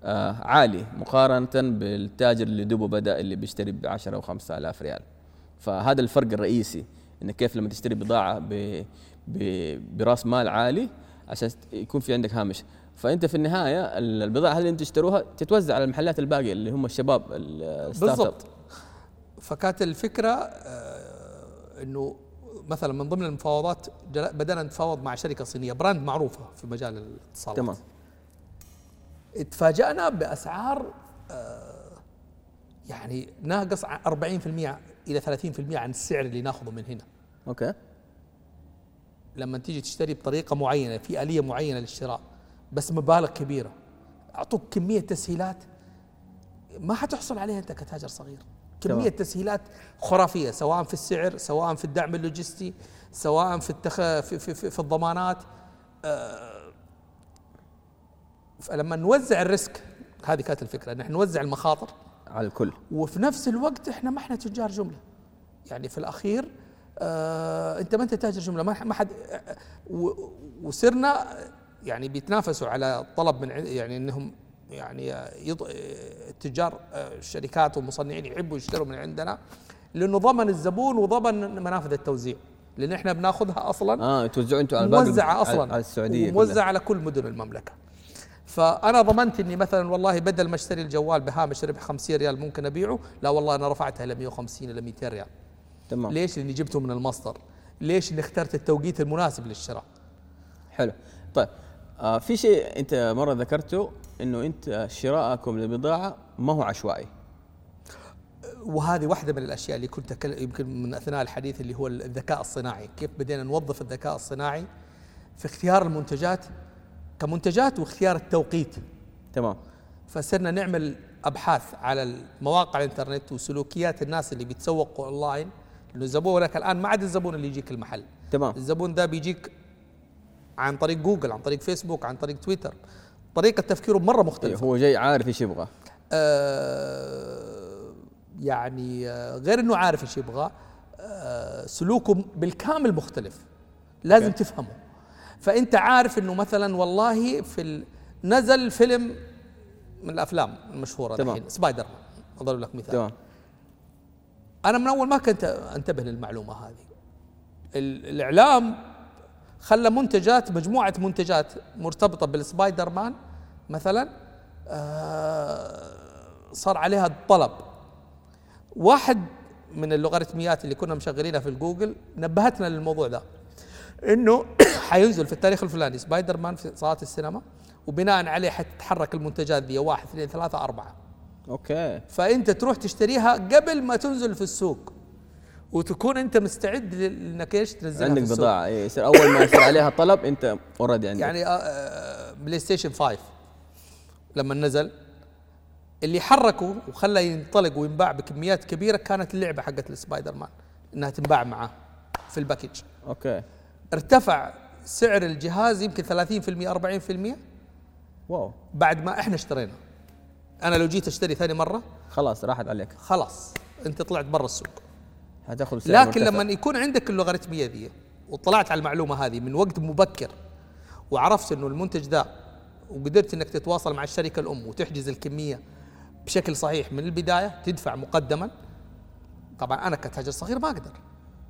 آه عالي مقارنة بالتاجر اللي دوبه بدأ اللي بيشتري ب 10 أو 5000 ريال. فهذا الفرق الرئيسي إنك كيف لما تشتري بضاعة ب براس مال عالي عشان يكون في عندك هامش. فأنت في النهاية ال- البضاعة هذه اللي انت تشتروها تتوزع على المحلات الباقية اللي هم الشباب بالضبط. فكانت الفكرة آه إنه مثلا من ضمن المفاوضات بدانا نتفاوض مع شركة صينية براند معروفة في مجال الاتصالات. تمام. تفاجأنا بأسعار آه، يعني ناقص عن 40% إلى 30% عن السعر اللي ناخذه من هنا. أوكي. لما تيجي تشتري بطريقة معينة في آلية معينة للشراء. بس مبالغ كبيرة. أعطوك كمية تسهيلات ما حتحصل عليها أنت كتاجر صغير. تمام. تسهيلات خرافية سواء في السعر سواء في الدعم اللوجستي سواء في التخ... في, في, في, في الضمانات. آه، فلما نوزع الريسك هذه كانت الفكرة نحن نوزع المخاطر. على الكل. وفي نفس الوقت إحنا ما إحنا تجار جملة. يعني في الأخير آه أنت ما أنت تاجر جملة ما حد آه، وصرنا يعني بيتنافسوا على طلب من يعني إنهم يعني يض... آه، التجار آه، الشركات والمصنعين يحبوا يشتروا من عندنا لأنه ضمن الزبون وضمن منافذ التوزيع لأن إحنا بناخذها أصلا آه توزعوا أنتم على موزعة أصلا. على السعودية وموزعة كلها. على كل مدن المملكة. فأنا ضمنت إني مثلا والله بدل ما أشتري الجوال بهامش ربح 50 ريال ممكن أبيعه لا والله أنا رفعتها ل 150 إلى 200 ريال. تمام. ليش؟ لأني جبته من المصدر. ليش؟ اني اخترت التوقيت المناسب للشراء. حلو. طيب آه في شيء أنت مرة ذكرته إنه أنت شراءكم للبضاعة ما هو عشوائي. وهذه واحدة من الأشياء اللي كنت يمكن من أثناء الحديث اللي هو الذكاء الصناعي. كيف بدينا نوظف الذكاء الصناعي؟ في اختيار المنتجات كمنتجات واختيار التوقيت. تمام. فصرنا نعمل أبحاث على المواقع الإنترنت وسلوكيات الناس اللي بيتسوقوا أونلاين. لأنه زبونك الآن ما عاد الزبون اللي يجيك المحل. تمام. الزبون ده بيجيك عن طريق جوجل عن طريق فيسبوك عن طريق تويتر. طريقة تفكيره مرة مختلفة. هو جاي عارف إيش يبغى. آه يعني آه غير إنه عارف إيش يبغى آه سلوكه بالكامل مختلف. لازم أوكي. تفهمه. فأنت عارف إنه مثلا والله في. نزل فيلم من الأفلام المشهورة. الحين سبايدر مان. أضرب لك مثال. تمام. أنا من أول ما كنت أنتبه للمعلومة هذه. ال- الإعلام خلى منتجات مجموعة منتجات مرتبطة بالسبايدر مان مثلا آه، صار عليها الطلب. واحد من اللوغاريتميات اللي كنا مشغلينها في الجوجل نبهتنا للموضوع ده إنه حينزل في التاريخ الفلاني سبايدر مان في صالات السينما وبناء عليه حتتحرك المنتجات دي واحد اثنين ثلاثة أربعة. أوكي. فأنت تروح تشتريها قبل ما تنزل في السوق. وتكون انت مستعد انك إيش تنزلها عندك بضاعة. إيه، يصير أول ما يصير عليها طلب انت already عندك. يعني بلاي ستيشن 5 لما نزل اللي حركه وخلى ينطلق وينباع بكميات كبيرة كانت اللعبة حقت السبايدر مان إنها تنباع معاه في ال package. أوكي. ارتفع سعر الجهاز يمكن 30% 40% واو. بعد ما إحنا اشترينا. أنا لو جيت أشتري ثاني مرة خلاص راحت عليك. خلاص أنت طلعت برا السوق. حتاخذ سعر لكن مرتفع. لما يكون عندك اللوغاريتميه ذي وطلعت على المعلومة هذه من وقت مبكر وعرفت إنه المنتج ذا وقدرت إنك تتواصل مع الشركة الأم وتحجز الكمية بشكل صحيح من البداية تدفع مقدما طبعا أنا كتاجر صغير ما أقدر.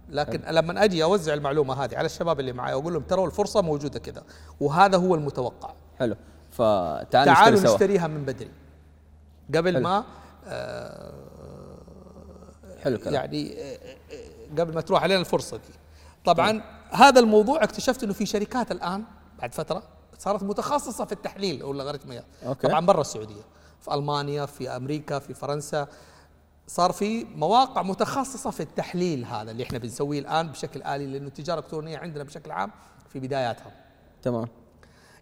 لكن لما أجي أوزع المعلومة هذه على الشباب اللي معي واقول لهم ترى الفرصة موجودة كذا وهذا هو المتوقع. حلو. فتعالوا تعالوا نشتريها من بدري. قبل حلو. ما حلو الكلام. يعني آه، آه، قبل ما تروح علينا الفرصة دي. طبعا هذا الموضوع اكتشفت إنه في شركات الآن بعد فترة صارت متخصصة في التحليل أو اللوغاريتميات. طبعا برا السعودية في ألمانيا في أمريكا في فرنسا. صار في مواقع متخصصة في التحليل هذا اللي إحنا بنسويه الآن بشكل آلي لأنه التجارة الإلكترونية عندنا بشكل عام في بداياتها. تمام.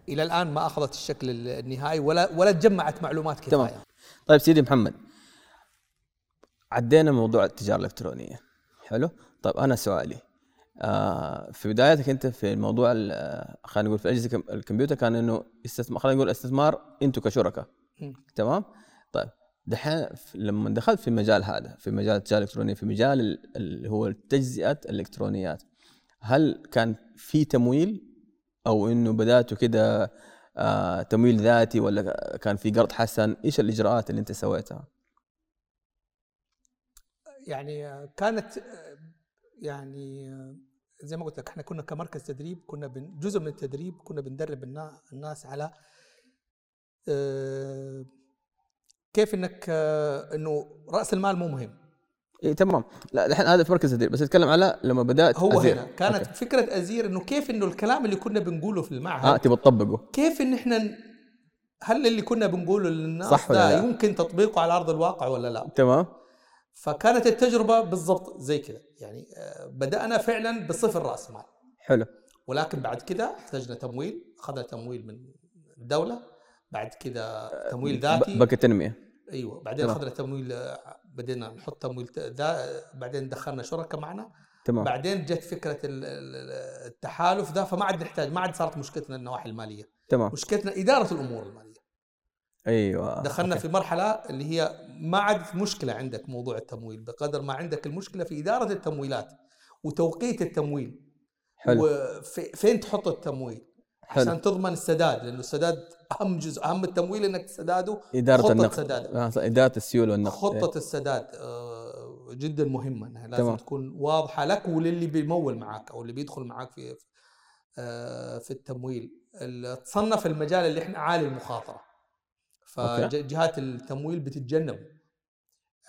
إلى الآن ما أخذت الشكل النهائي ولا ولا تجمعت معلومات تمام. كفاية. طيب سيدي محمد عدينا موضوع التجارة الإلكترونية. حلو؟ طيب أنا سؤالي. آه في بدايتك أنت في موضوع آه، خلينا نقول في أجهزة الكم- الكمبيوتر كان إنه استثمار خلينا نقول استثمار أنتم كشركاء. تمام؟ طيب دحين لما دخلت في المجال هذا في مجال التجارة الإلكترونية في مجال ال- اللي هو تجزئة الإلكترونيات هل كان في تمويل؟ أو إنه بدأتوا كده آه تمويل ذاتي ولا كان في قرض حسن؟ إيش الإجراءات اللي أنت سويتها؟ يعني كانت يعني زي ما قلت لك إحنا كنا كمركز تدريب كنا جزء من التدريب كنا بندرب النا- الناس على آه، كيف إنك آه، إنه رأس المال مو مهم اي تمام لا الحين هذا في مركز تدريب بس أتكلم على لما بدأت هو أزير. هنا كانت أوكي. فكرة أزير إنه كيف إنه الكلام اللي كنا بنقوله في المعهد آه تبغى تطبقه كيف إن إحنا هل اللي كنا بنقوله للناس صح ولا ده لا؟ يمكن تطبيقه على أرض الواقع ولا لا تمام فكانت التجربة بالضبط زي كذا. يعني آه، بدأنا فعلا بصفر رأس مال. حلو. ولكن بعد كده احتجنا تمويل أخذنا تمويل من الدولة. بعد كده تمويل ذاتي. بنك التنمية. أيوه. بعدين. أخذنا تمويل آه، بدينا نحط تمويل ذا بعدين دخلنا شركاء معنا. تمام. بعدين جت فكرة ال- ال- التحالف ذا فما عاد نحتاج ما عاد صارت مشكلتنا النواحي المالية. تمام. مشكلتنا إدارة الأمور المالية. أيوه دخلنا okay. في مرحلة اللي هي ما عاد مشكلة عندك موضوع التمويل بقدر ما عندك المشكلة في إدارة التمويلات وتوقيت التمويل حلو وفين تحط التمويل حلو. عشان تضمن السداد لأنه السداد أهم جزء أهم التمويل إنك تسدده إدارة خطة النقد سداد. آه، إدارة السيوله والنقد خطة السداد آه، جدا مهمة إنها لازم تمام. تكون واضحة لك وللي بيمول معك أو اللي بيدخل معك في آه، في التمويل ال- تصنف المجال اللي إحنا عالي المخاطرة. فجهات التمويل بتتجنب.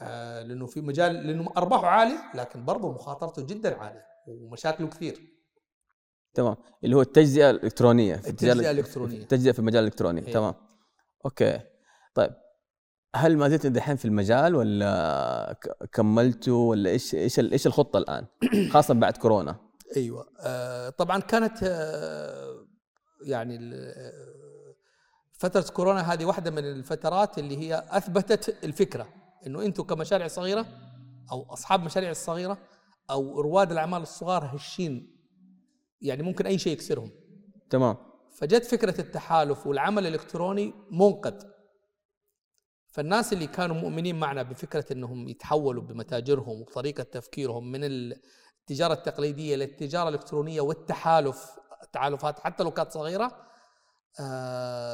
آه، لأنه في مجال لأنه أرباحه عالية لكن برضه مخاطرته جدا عالية ومشاكله كثير. تمام. اللي هو التجزئة الإلكترونية في التجزئة الإلكترونية. التجزئة في المجال الالكتروني إيه. تمام. أوكي. طيب هل ما زلت دحين في المجال ولا ك- كملتوا ولا إيش إيش إيش الخطة الآن؟ خاصة بعد كورونا. أيوه. آه طبعا كانت آه يعني فترة كورونا هذه واحدة من الفترات اللي هي أثبتت الفكرة إنه أنتم كمشاريع صغيرة أو أصحاب مشاريع الصغيرة أو رواد الأعمال الصغار هشين. يعني ممكن أي شيء يكسرهم. تمام. فجت فكرة التحالف والعمل الإلكتروني منقذ فالناس اللي كانوا مؤمنين معنا بفكرة إنهم يتحولوا بمتاجرهم وبطريقه تفكيرهم من التجارة التقليدية للتجارة الإلكترونية والتحالف التحالفات حتى لو كانت صغيرة آه،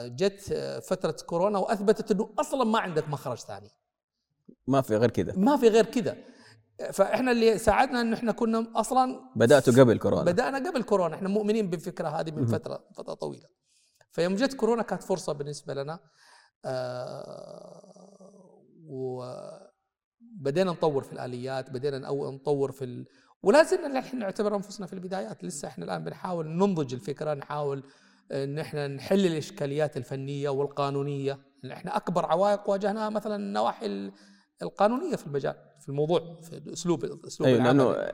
جت آه، فترة كورونا وأثبتت إنه أصلا ما عندك مخرج ثاني. ما في غير كذا ما في غير كذا فإحنا اللي ساعدنا إنه إحنا كنا أصلا بدأتوا قبل كورونا. بدأنا قبل كورونا. إحنا مؤمنين بالفكرة هذه من فترة فترة طويلة. فيوم جت كورونا كانت فرصة بالنسبة لنا آه وبدينا نطور في الآليات بدينا نطور في ال... ولا زلنا الحين نعتبر أنفسنا في البدايات. لسه إحنا الآن بنحاول ننضج الفكرة نحاول إن إحنا نحل الإشكاليات الفنية والقانونية. إحنا أكبر عوائق واجهناها مثلا النواحي ال- القانونية في المجال في الموضوع في الأسلوب اسلوب العمل. لأنه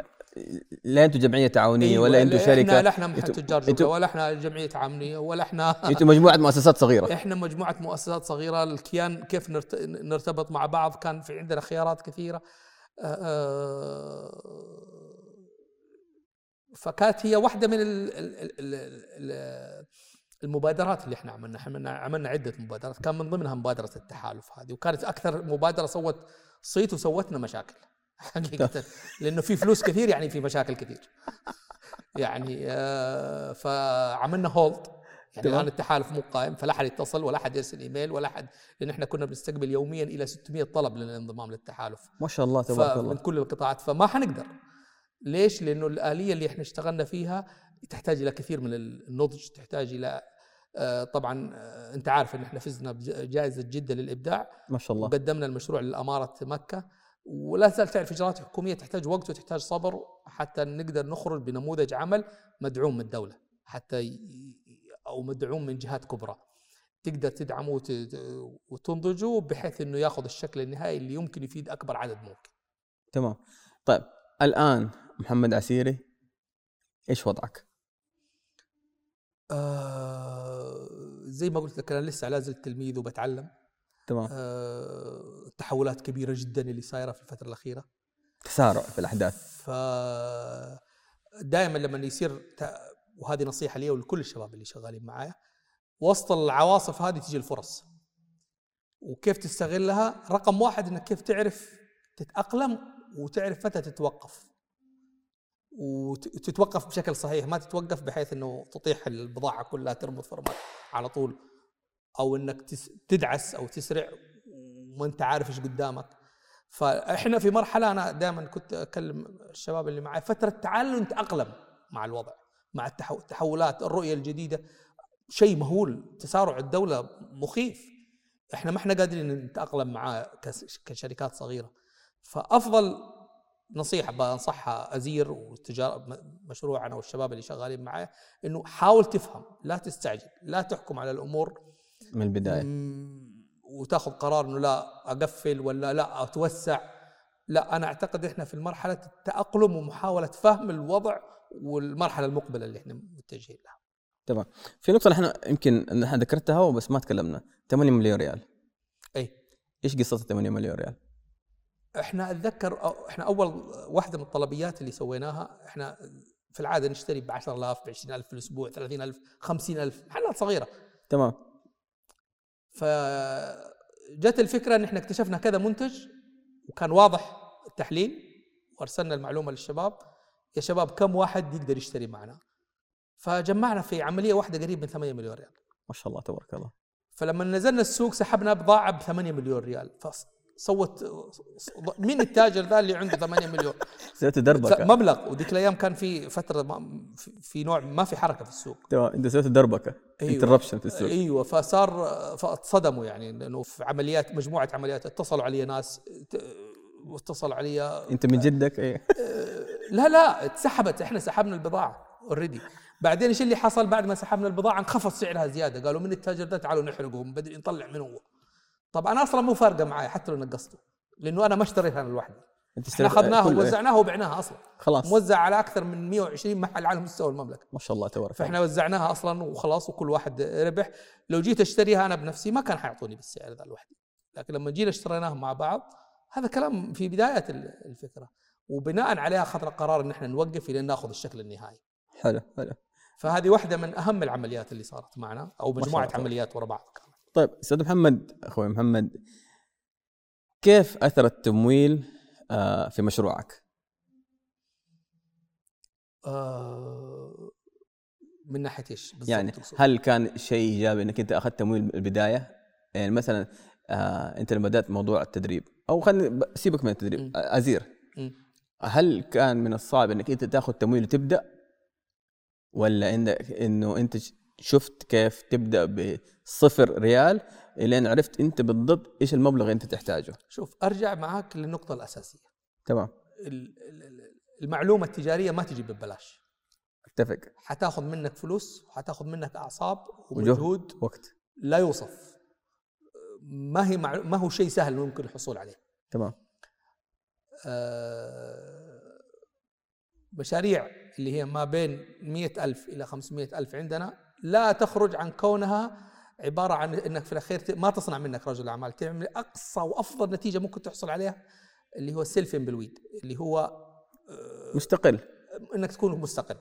لا أنتم جمعية تعاونية أيوة، ولا أنتم شركة. إحنا لا إحنا محل تجار جمله ولا إحنا جمعية تعاونيه ولا إحنا أنتم مجموعة مؤسسات صغيرة. إحنا مجموعة مؤسسات صغيرة. الكيان كيف نرت- نرتبط مع بعض؟ كان في عندنا خيارات كثيرة. آه، فكانت هي واحدة من ال- ال- ال- ال- ال- المبادرات اللي إحنا عملنا. عملنا عملنا عدة مبادرات. كان من ضمنها مبادرة التحالف هذه. وكانت أكثر مبادرة سوت صيت وسوتنا مشاكل. حقيقة. لأنه في فلوس كثير يعني في مشاكل كثير. يعني آه، فعملنا هولد يعني. الآن التحالف مو قائم فلا أحد يتصل ولا أحد يرسل إيميل ولا أحد لأن إحنا كنا بنستقبل يوميا إلى 600 طلب للانضمام للتحالف. ما شاء الله تبارك الله. كل القطاعات. فما حنقدر. ليش؟ لأنه الآلية اللي إحنا اشتغلنا فيها تحتاج إلى كثير من النضج، تحتاج إلى آه، طبعا آه، أنت عارف إن إحنا فزنا بجائزه جده للإبداع. ما شاء الله. وقدمنا المشروع لاماره مكة. ولا زال تعرف اجراءات حكوميه تحتاج وقت وتحتاج صبر حتى نقدر نخرج بنموذج عمل مدعوم من الدولة حتى ي- أو مدعوم من جهات كبرى. تقدر تدعمه وت- وتنضجه بحيث إنه ياخذ الشكل النهائي اللي يمكن يفيد أكبر عدد ممكن. تمام. طيب الآن محمد عسيري إيش وضعك؟ آه زي ما قلت لك أنا لسه لا زلت تلميذ وبتعلم. تمام. آه تحولات كبيرة جدا اللي صايرة في الفترة الأخيرة. تسارع في الأحداث. ف دائما لما يصير ت- وهذه نصيحة لي ولكل الشباب اللي شغالين معايا وسط العواصف هذه تجي الفرص. وكيف تستغلها؟ رقم واحد إنك كيف تعرف تتأقلم وتعرف متى تتوقف. وتتوقف بشكل صحيح ما تتوقف بحيث إنه تطيح البضاعة كلها ترمط في رمات على طول أو إنك تدعس أو تسرع وما أنت عارف إيش قدامك. فإحنا في مرحلة أنا دائما كنت أكلم الشباب اللي معي فترة تعلم تاقلم مع الوضع مع التحو- التحولات الرؤية الجديدة. شيء مهول تسارع الدولة مخيف. إحنا ما إحنا قادرين نتأقلم معاه كشركات صغيرة. فأفضل نصيحة بنصحها أزير والتجارة مشروع أنا والشباب اللي شغالين معي إنه حاول تفهم لا تستعجل لا تحكم على الأمور. من البداية. وتاخذ قرار إنه لا أقفل ولا لا أتوسع. لا أنا أعتقد إحنا في مرحلة التأقلم ومحاولة فهم الوضع والمرحلة المقبلة اللي إحنا متجهين لها. تمام. في نقطة نحن يمكن نحن ذكرتها بس ما تكلمنا. 8 مليون ريال. اي إيش قصة 8 مليون ريال؟ إحنا أتذكر إحنا أول واحدة من الطلبيات اللي سويناها إحنا في العادة نشتري ب 10000 ب 20000 في الأسبوع 30000 50000 محلات صغيرة. تمام. فجت الفكرة إن إحنا اكتشفنا كذا منتج وكان واضح التحليل وأرسلنا المعلومة للشباب يا شباب كم واحد يقدر يشتري معنا؟ فجمعنا في عملية واحدة قريب من 8 مليون ريال. ما شاء الله تبارك الله. فلما نزلنا السوق سحبنا بضاعة ب 8 مليون ريال. فصوت مين التاجر ذا اللي عنده 8 مليون؟ سويت دربكه مبلغ. وذيك الأيام كان في فترة ما في- نوع ما في حركة في السوق. تمام. أنت سويت دربكه أيوة. interruption في السوق. أيوه. فصار فاتصدموا يعني لأنه في عمليات مجموعة عمليات اتصلوا علي ناس واتصلوا علي. أنت من جدك؟ إيه. لا لا. اتسحبت. إحنا سحبنا البضاعة already بعدين إيش اللي حصل بعد ما سحبنا البضاعة؟ انخفض سعرها زيادة. قالوا من التاجر ده تعالوا نحرقهم بدري نطلع من هو. طب أنا أصلا مو فارقة معي حتى لو نقصته لأنه أنا ما اشتريتها أنا لوحدي أنت إحنا اخذناها؟ ووزعناها وبعناها أصلا. خلاص. موزع على أكثر من 120 محل على مستوى المملكة. ما شاء الله تبارك فإحنا وزعناها أصلا وخلاص وكل واحد ربح. لو جيت أشتريها أنا بنفسي ما كان حيعطوني بالسعر ذا لوحدي لكن لما جينا اشتريناها مع بعض هذا كلام في بداية ال- الفكرة. وبناء عليها أخذنا قرار إن إحنا نوقف إلى نأخذ الشكل النهائي. حلو حلو. فهذه واحدة من أهم العمليات اللي صارت معنا أو مجموعة. عمليات ورا بعض. كانت طيب أستاذ محمد أخوي محمد كيف أثر التمويل آه، في مشروعك؟ آه من ناحية إيش بالضبط يعني؟ هل كان شيء إيجابي إنك أنت أخذت تمويل من البداية؟ يعني مثلا آه أنت لما بدأت موضوع التدريب أو خلينا سيبك من التدريب م. أزير. هل كان من الصعب إنك أنت تاخذ تمويل وتبدأ ولا انك إنه أنت شفت كيف تبدأ بصفر ريال إلين عرفت أنت بالضبط إيش المبلغ اللي أنت تحتاجه. شوف أرجع معاك للنقطة الأساسية. تمام. ال- ال- ال- المعلومة التجارية ما تجي ببلاش. أتفق. حتاخذ منك فلوس وحتاخذ منك أعصاب. ومجهود وقت. لا يوصف. ما هي مع... ما هو شيء سهل ممكن الحصول عليه. تمام. آه، مشاريع اللي هي ما بين مئة ألف إلى خمسمائة ألف عندنا لا تخرج عن كونها عبارة عن أنك في الأخير ت- ما تصنع منك رجل أعمال. تعمل أقصى وأفضل نتيجة ممكن تحصل عليها اللي هو السيلفين بالويد اللي هو مستقل. إنك تكون مستقل.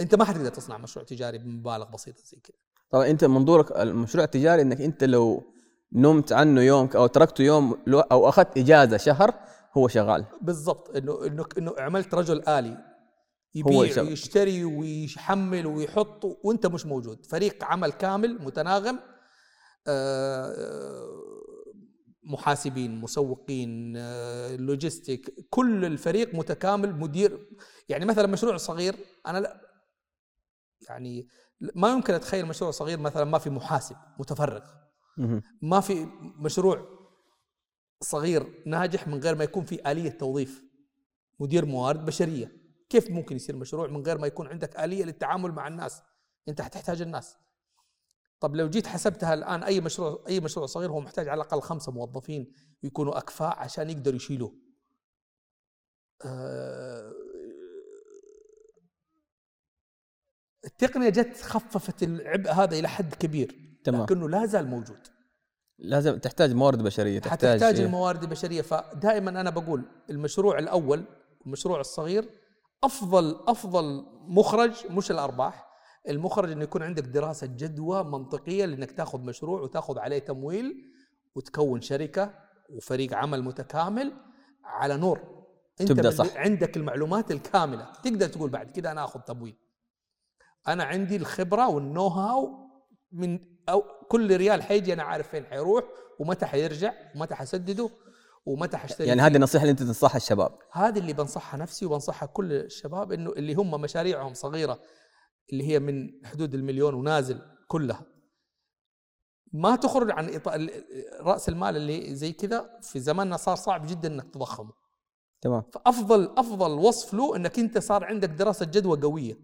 أنت ما حتقدر تصنع مشروع تجاري بمبالغ بسيطة زي كذا. طبعا أنت منظورك المشروع التجاري إنك أنت لو نمت عنه يوم أو تركته يوم أو أخذت إجازة شهر هو شغال. بالضبط. انه انه إنه عملت رجل آلي. يبيع. ويشتري ويحمل ويحط وانت مش موجود. فريق عمل كامل متناغم آه، محاسبين مسوقين آه، لوجيستيك كل الفريق متكامل مدير. يعني مثلا مشروع صغير أنا لا. يعني ما يمكن أتخيل مشروع صغير مثلا ما في محاسب متفرغ. ما في مشروع صغير ناجح من غير ما يكون في آلية توظيف. مدير موارد بشرية. كيف ممكن يصير مشروع من غير ما يكون عندك آلية للتعامل مع الناس؟ أنت حتحتاج الناس. طب لو جيت حسبتها الآن أي مشروع أي مشروع صغير هو محتاج على الأقل خمسة موظفين يكونوا أكفاء عشان يقدروا يشيلوه. آه، التقنية جت خففت العبء هذا إلى حد كبير تمام. لكنه لا زال موجود. لازم تحتاج موارد بشرية تحتاج حتحتاج الموارد البشرية. فدائما أنا بقول المشروع الأول المشروع الصغير أفضل أفضل مخرج مش الأرباح المخرج إنه يكون عندك دراسة جدوى منطقية لإنك تاخذ مشروع وتاخذ عليه تمويل وتكون شركة وفريق عمل متكامل على نور. أنت تبدأ من- صح. عندك المعلومات الكاملة. تقدر تقول بعد كده أنا آخذ تمويل. أنا عندي الخبرة والنو هاو من أو كل ريال حيجي أنا عارف فين حيروح ومتى حيرجع ومتى حسدده. ومتى حشتري يعني. هذه النصيحة اللي أنت تنصحها الشباب. هذه اللي بنصحها نفسي وبنصحها كل الشباب إنه اللي هم مشاريعهم صغيرة اللي هي من حدود المليون ونازل كلها. ما تخرج عن إطار رأس المال اللي زي كذا في زماننا صار صعب جدا إنك تضخمه. تمام. فأفضل أفضل وصف له إنك أنت صار عندك دراسة جدوى قوية.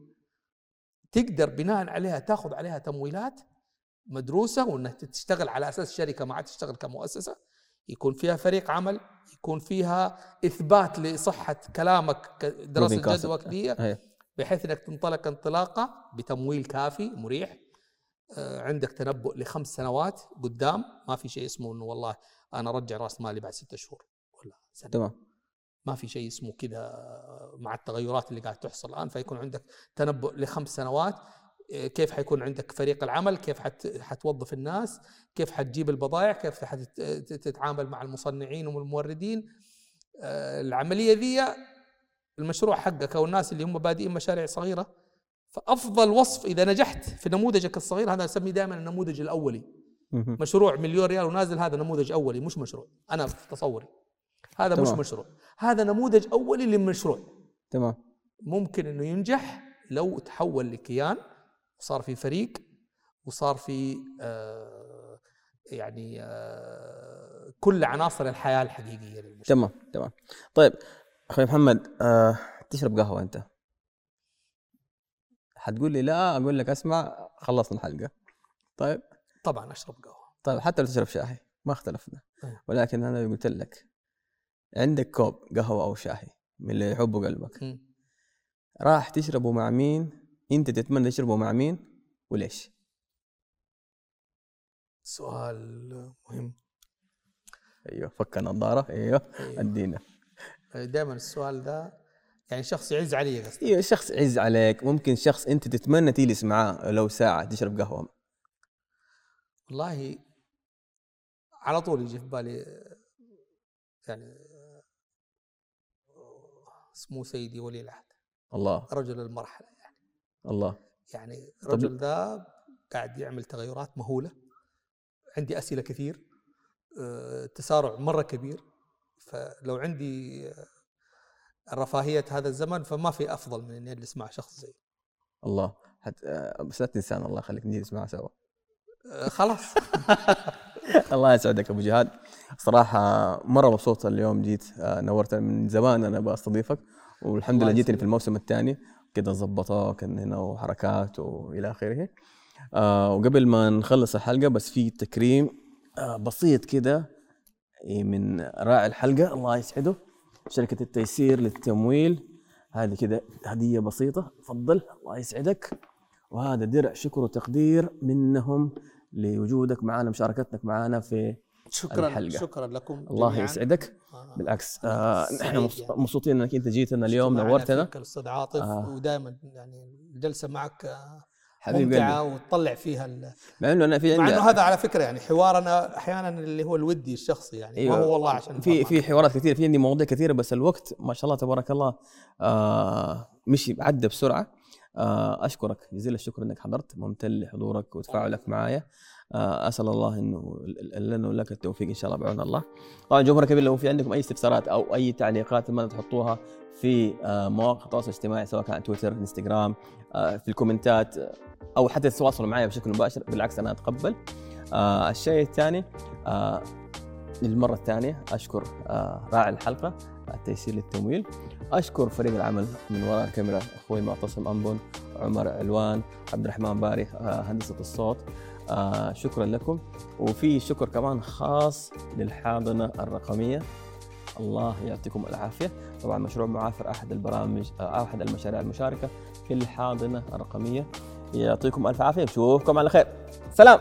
تقدر بناء عليها تاخذ عليها تمويلات مدروسة وإنك تشتغل على أساس شركة ما عاد تشتغل كمؤسسة. يكون فيها فريق عمل يكون فيها إثبات لصحة كلامك concept. جدوى كبيرة. بحيث إنك تنطلق انطلاقة بتمويل كافي مريح. آه، عندك تنبؤ لخمس سنوات قدام. ما في شيء اسمه إنه والله أنا ارجع راس مالي بعد ستة شهور ولا سنة. تمام. ما في شيء اسمه كذا مع التغيرات اللي قاعد تحصل الآن. فيكون عندك تنبؤ لخمس سنوات كيف حيكون عندك فريق العمل كيف حت حتوظف الناس كيف حتجيب البضائع كيف حتتعامل مع المصنعين والموردين. آه، العملية ذي المشروع حقك أو الناس اللي هم بادئين مشاريع صغيرة فأفضل وصف إذا نجحت في نموذجك الصغير هذا نسميه دائما النموذج الأولي. مشروع مليون ريال ونازل هذا نموذج أولي مش مشروع. أنا في تصوري. هذا مش تمام. مشروع. هذا نموذج أولي للمشروع. تمام. ممكن إنه ينجح لو تحول لكيان وصار في فريق وصار في آه يعني آه كل عناصر الحياة الحقيقية للمشروع تمام تمام. طيب أخوي محمد آه تشرب قهوة أنت؟ حتقول لي لا أقول لك أسمع خلصنا الحلقة. طيب. طبعا أشرب قهوة. طيب حتى لو تشرب شاهي ما اختلفنا. أيوة. ولكن أنا قلت لك عندك كوب قهوة أو شاي من اللي يحبه قلبك. راح تشربه مع مين؟ انت تتمنى تشربه مع مين وليش؟ سؤال مهم. أيوه فك النظارة. أيوه أيوة. أدينا. دائما السؤال ده يعني شخص يعز علي قصدي أيوه شخص يعز عليك. ممكن شخص أنت تتمنى تجلس معاه لو ساعة تشرب قهوة. والله على طول يجي في بالي يعني اسمه سيدي ولي العهد. الله. رجل المرحلة. الله. يعني الرجل ذا قاعد يعمل تغيرات مهولة. عندي أسئلة كثير آه، تسارع مرة كبير. فلو عندي آه، رفاهية هذا الزمن فما في أفضل من إني أجلس مع شخص زي. الله. حت... آه، بس لا تنسانا الله يخليك نجلس معاه سوا. خلاص. الله يسعدك أبو جهاد. صراحة مرة مبسوط اليوم جيت نورت من زمان أنا بستضيفك والحمد لله جيتني. في الموسم الثاني. كده ظبطها كان هنا وحركات وإلى آخره. آه وقبل ما نخلص الحلقة بس في تكريم آه بسيط كده إيه، من راعي الحلقة الله يسعده. شركة التيسير للتمويل. هذه كده هدية بسيطة. تفضل الله يسعدك. وهذا درع شكر وتقدير منهم لوجودك معنا مشاركتك معنا في شكرا الحلقة. شكرا لكم الله جميعاً. يسعدك آه. بالعكس آه نحن يعني. مبسوطين إنك أنت جيت لنا اليوم نورتنا فيك الاستاذ عاطف آه. ودائما يعني الجلسة معك آه، ممتعة وتطلع فيها ال- مع إنه أنا في مع إنه هذا على فكرة يعني حوارنا أحيانا اللي هو الودي الشخصي يعني أيوة. ما هو والله عشان في. في حوارات كثير في عندي مواضيع كثيرة بس الوقت ما شاء الله تبارك الله آه مشي عدى بسرعة آه أشكرك جزيل الشكر إنك حضرت ممتن لحضورك وتفاعلك معايا أسأل الله إنه لنا ولك التوفيق إن شاء الله بعون الله. طبعا جمهور كبير لو في عندكم أي استفسارات أو أي تعليقات ما تحطوها في آه مواقع التواصل الاجتماعي سواء كان تويتر إنستغرام آه في الكومنتات آه، أو حتى تتواصلوا معي بشكل مباشر. بالعكس أنا أتقبل. آه الشيء الثاني آه للمرة الثانية أشكر آه، راعي الحلقة التيسير للتمويل. أشكر فريق العمل من وراء الكاميرا أخوي معتصم أنبون عمر علوان عبد الرحمن باري آه، هندسة الصوت. آه، شكرا لكم. وفي شكر كمان خاص للحاضنة الرقمية. الله يعطيكم العافية. طبعا مشروع معافر أحد البرامج آه، أحد المشاريع المشاركة في الحاضنة الرقمية. يعطيكم ألف عافية. نشوفكم على خير. سلام.